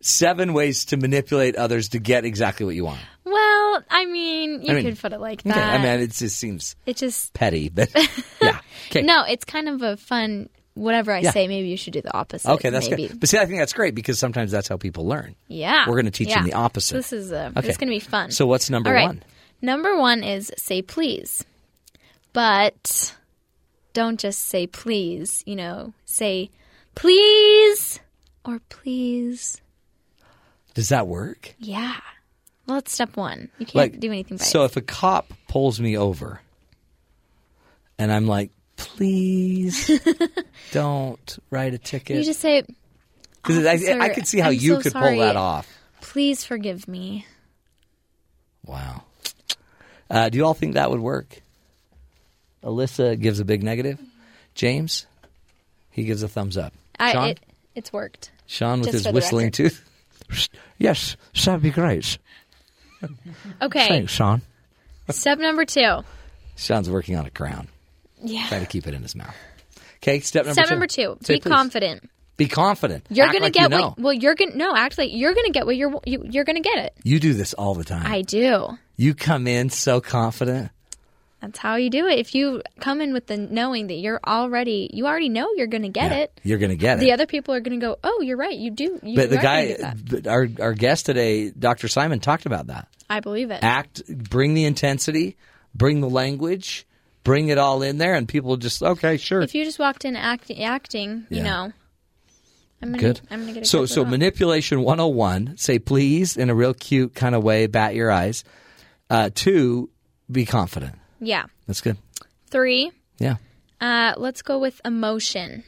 seven ways to manipulate others to get exactly what you want. well, I mean, you I mean, could put it like that. Okay, I mean, it just seems it just petty, but (laughs) yeah. Okay. no, it's kind of a fun. Whatever I Yeah. say, maybe you should do the opposite. Okay, that's maybe. good. But see, I think that's great because sometimes that's how people learn. Yeah, We're gonna teach yeah. them the opposite. This is uh, Okay. this is going to be fun. So what's number right. one? Number one is say please, but don't just say please. You know, say please or please. Does that work? Yeah. Well, that's step one. You can't Like, do anything by So it. if a cop pulls me over and I'm like, please (laughs) don't write a ticket. You just say, Because I, I could see how I'm you so could pull that off. please forgive me. Wow. Uh, do you all think that would work? Alyssa gives a big negative. James, he gives a thumbs up. I, Sean, it, it's worked. Sean with just his whistling record. tooth. Yes, that'd be great. Okay. Thanks, Sean. Step number two. Sean's working on a crown. Yeah. Try to keep it in his mouth. Okay, step number Step two. number two. Say be please. confident. Be confident. You're Act gonna like get you know. what. Well, you're gonna no. Act like you're gonna get what you're you, you're gonna get it. You do this all the time. I do. you come in so confident. That's how you do it. If you come in with the knowing that you're already, you already know you're gonna get Yeah, it. You're going to get it. The other people are gonna go, oh, you're right. You do. You but the guy, but our our guest today, Dr. Simon, talked about that. I believe it. Act, bring the intensity, bring the language, bring it all in there, and people just okay, sure. If you just walked in acting, acting, you know, I'm gonna, Good. I'm gonna get a so so result. manipulation 101, say please in a real cute kind of way, bat your eyes. Uh, two, be confident. Yeah. That's good. Three. Yeah. Uh, let's go with emotion.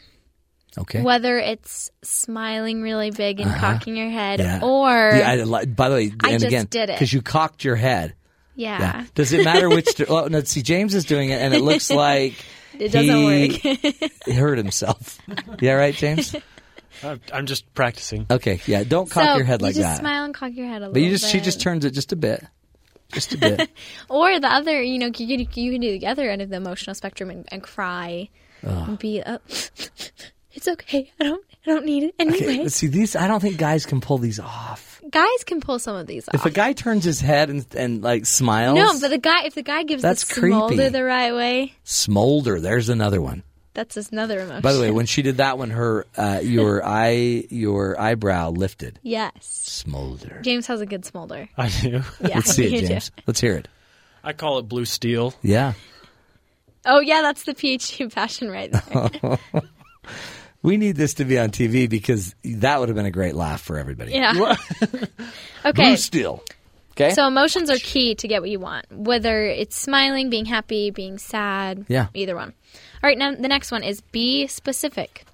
Okay. Whether it's smiling really big and cocking your head, Uh-huh. Yeah. or Yeah, I, by the way, I just again, did it. because you cocked your head. yeah, Yeah. Does it matter which? oh, no, see, James is doing it, and it looks (laughs) like it doesn't he work. (laughs) hurt himself. Yeah, right, James. (laughs) I'm just practicing. Okay, yeah. Don't cock so your head like you just that. smile and cock your head a little bit. but you just she just turns it just a bit, just a bit. (laughs) Or the other, you know, you can, you can do the other end of the emotional spectrum and, and cry and be, uh, (laughs) it's okay. I don't, I don't need it anyway. Okay, see these. I don't think guys can pull these off. Guys can pull some of these off. If a guy turns his head and, and like smiles, no, but the guy, if the guy gives That's the smolder creepy. the right way, smolder. There's another one. That's just another emotion. By the way, when she did that one, her uh, your (laughs) eye your eyebrow lifted. yes, Smolder. James has a good smolder. I do. (laughs) Yeah, Let's see you it, do. James. Let's hear it. I call it blue steel. Yeah. Oh yeah, that's the PhD passion right there. (laughs) We need this to be on TV because that would have been a great laugh for everybody. Yeah. okay. Blue steel. Okay. So emotions are key to get what you want, whether it's smiling, being happy, being sad. Yeah. Either one. All right. Now the next one is be specific.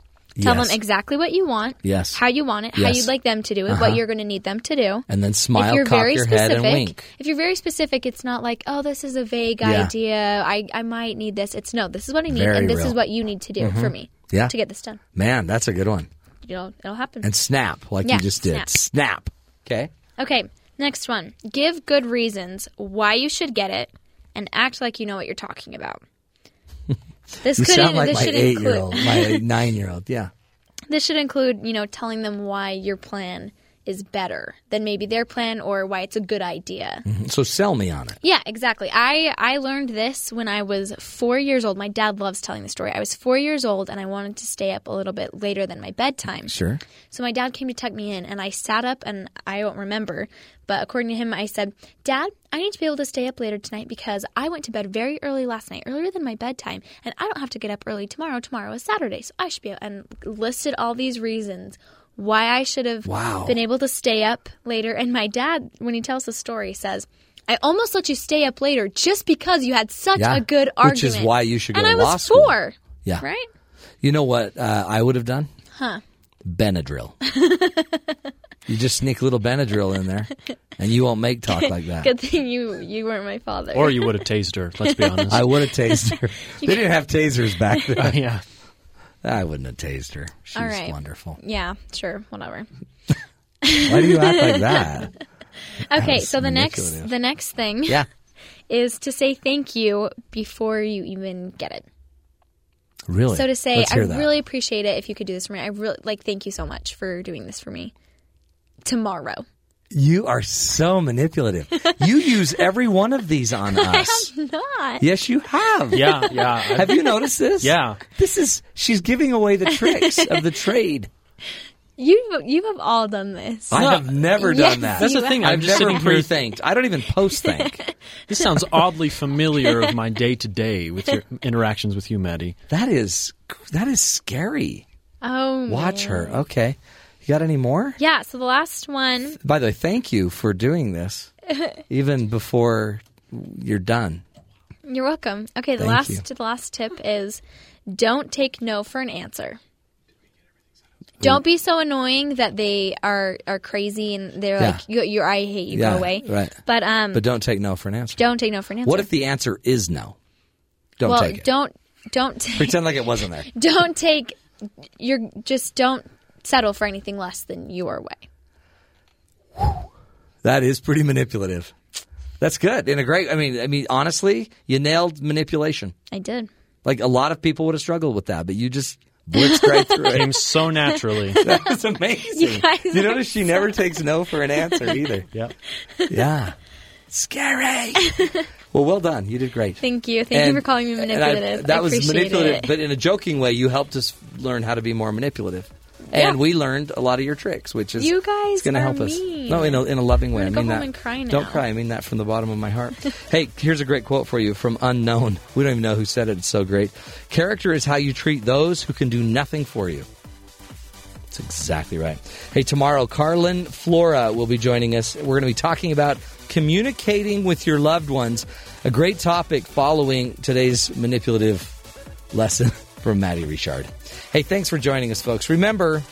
Tell Yes. them exactly what you want. Yes. How you want it. How you'd like them to do it. Uh-huh. What you're going to need them to do. and then smile, if you're cock very your specific, head, and wink. if you're very specific, it's not like, oh, this is a vague Yeah. idea. I, I might need this. It's no, this is what I need, Very and this real. Mm-hmm. is what you need to do for me Yeah. to get this done. Man, that's a good one. You know, it'll happen. And snap, like Yeah, you just did. snap. Snap. Okay. Okay, next one. Give good reasons why you should get it and act like you know what you're talking about. This You could sound like my eight year old, my (laughs) nine year old. Yeah. this should include, you know, telling them why your plan is better than maybe their plan or why it's a good idea. Mm-hmm. So sell me on it. Yeah, exactly. I I learned this when I was 4 years old. My dad loves telling the story. I was 4 years old and I wanted to stay up a little bit later than my bedtime. Sure. So my dad came to tuck me in, and I sat up, and I don't remember, but according to him, I said, "Dad, I need to be able to stay up later tonight because I went to bed very early last night, earlier than my bedtime, and I don't have to get up early tomorrow. Tomorrow is Saturday, so I should be." able." And listed all these reasons why I should have Wow. been able to stay up later. And my dad, when he tells the story, says. I almost let you stay up later just because you had such Yeah, a good argument. which is why you should go and to I law was school. four. Yeah. Right? You know what uh, I would have done? Huh. Benadryl. you just sneak a little Benadryl in there, and you won't make talk like that. Good thing you you weren't my father. Or you would have tased her. Let's be (laughs) honest. I would have tased her. they didn't have tasers back then. Uh, (laughs) yeah. I wouldn't have tased her. She's right. wonderful. Yeah, sure, whatever. (laughs) Why do you act like that? (laughs) Okay, so the next the next thing Yeah. (laughs) is to say thank you before you even get it. Really? So to say, I that. really appreciate it if you could do this for me. I really like thank you so much for doing this for me. Tomorrow. You are so manipulative. you (laughs) use every one of these on us. Not. Yes, you have. Yeah. Yeah. I- Have you noticed this? Yeah. This is she's giving away the tricks of the (laughs) trade. You you have all done this. I have never Yes, done that. That's the you thing. have. I'm I've just never sitting here. pre-thanked. I don't even post-thank. (laughs) This sounds oddly familiar of my day to day with your interactions with you, Maddie. that is that is scary. Oh, Watch man. her. Okay. You got any more? Yeah. So the last one. By the way, thank you for doing this, (laughs) even before you're done. You're welcome. Okay. The Thank last you. the last tip is don't take no for an answer. Don't be so annoying that they are are crazy and they're Yeah. like you, you're I hate you Yeah, go away. right. But um, But don't take no for an answer. don't take no for an answer. What if the answer is no? Don't well, take it. don't don't take, (laughs) Pretend like it wasn't there. don't take. You're just don't settle for anything less than your way. That is pretty manipulative. That's good. And a great, I mean, I mean, honestly, you nailed manipulation. I did. Like a lot of people would have struggled with that, but you just blitzed right (laughs) through it. Came so naturally. (laughs) That's amazing. You guys you notice she never takes no for an answer either. (laughs) Yep. Yeah. Scary. well, well done. You did great. Thank you. Thank you for calling me and I- manipulative. that I was manipulative, it. but in a joking way, you helped us learn how to be more manipulative. And Yeah. we learned a lot of your tricks, which is You guys going to help us. No, in a, in a loving way. I mean that. cry Don't cry. I mean that from the bottom of my heart. (laughs) hey, here's a great quote for you from Unknown. We don't even know who said it. It's so great. Character is how you treat those who can do nothing for you. That's exactly right. Hey, tomorrow, Carlin Flora will be joining us. We're going to be talking about communicating with your loved ones. A great topic following today's manipulative lesson (laughs) from Maddie Richard. Hey, thanks for joining us, folks. Remember,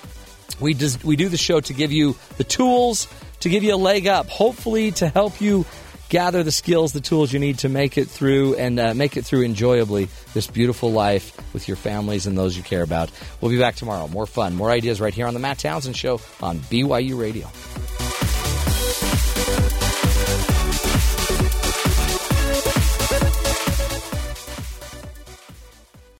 we just we do the show to give you the tools to give you a leg up, hopefully to help you gather the skills, the tools you need to make it through and uh, make it through enjoyably this beautiful life with your families and those you care about. We'll be back tomorrow. More fun, more ideas right here on the Matt Townsend Show on BYU Radio.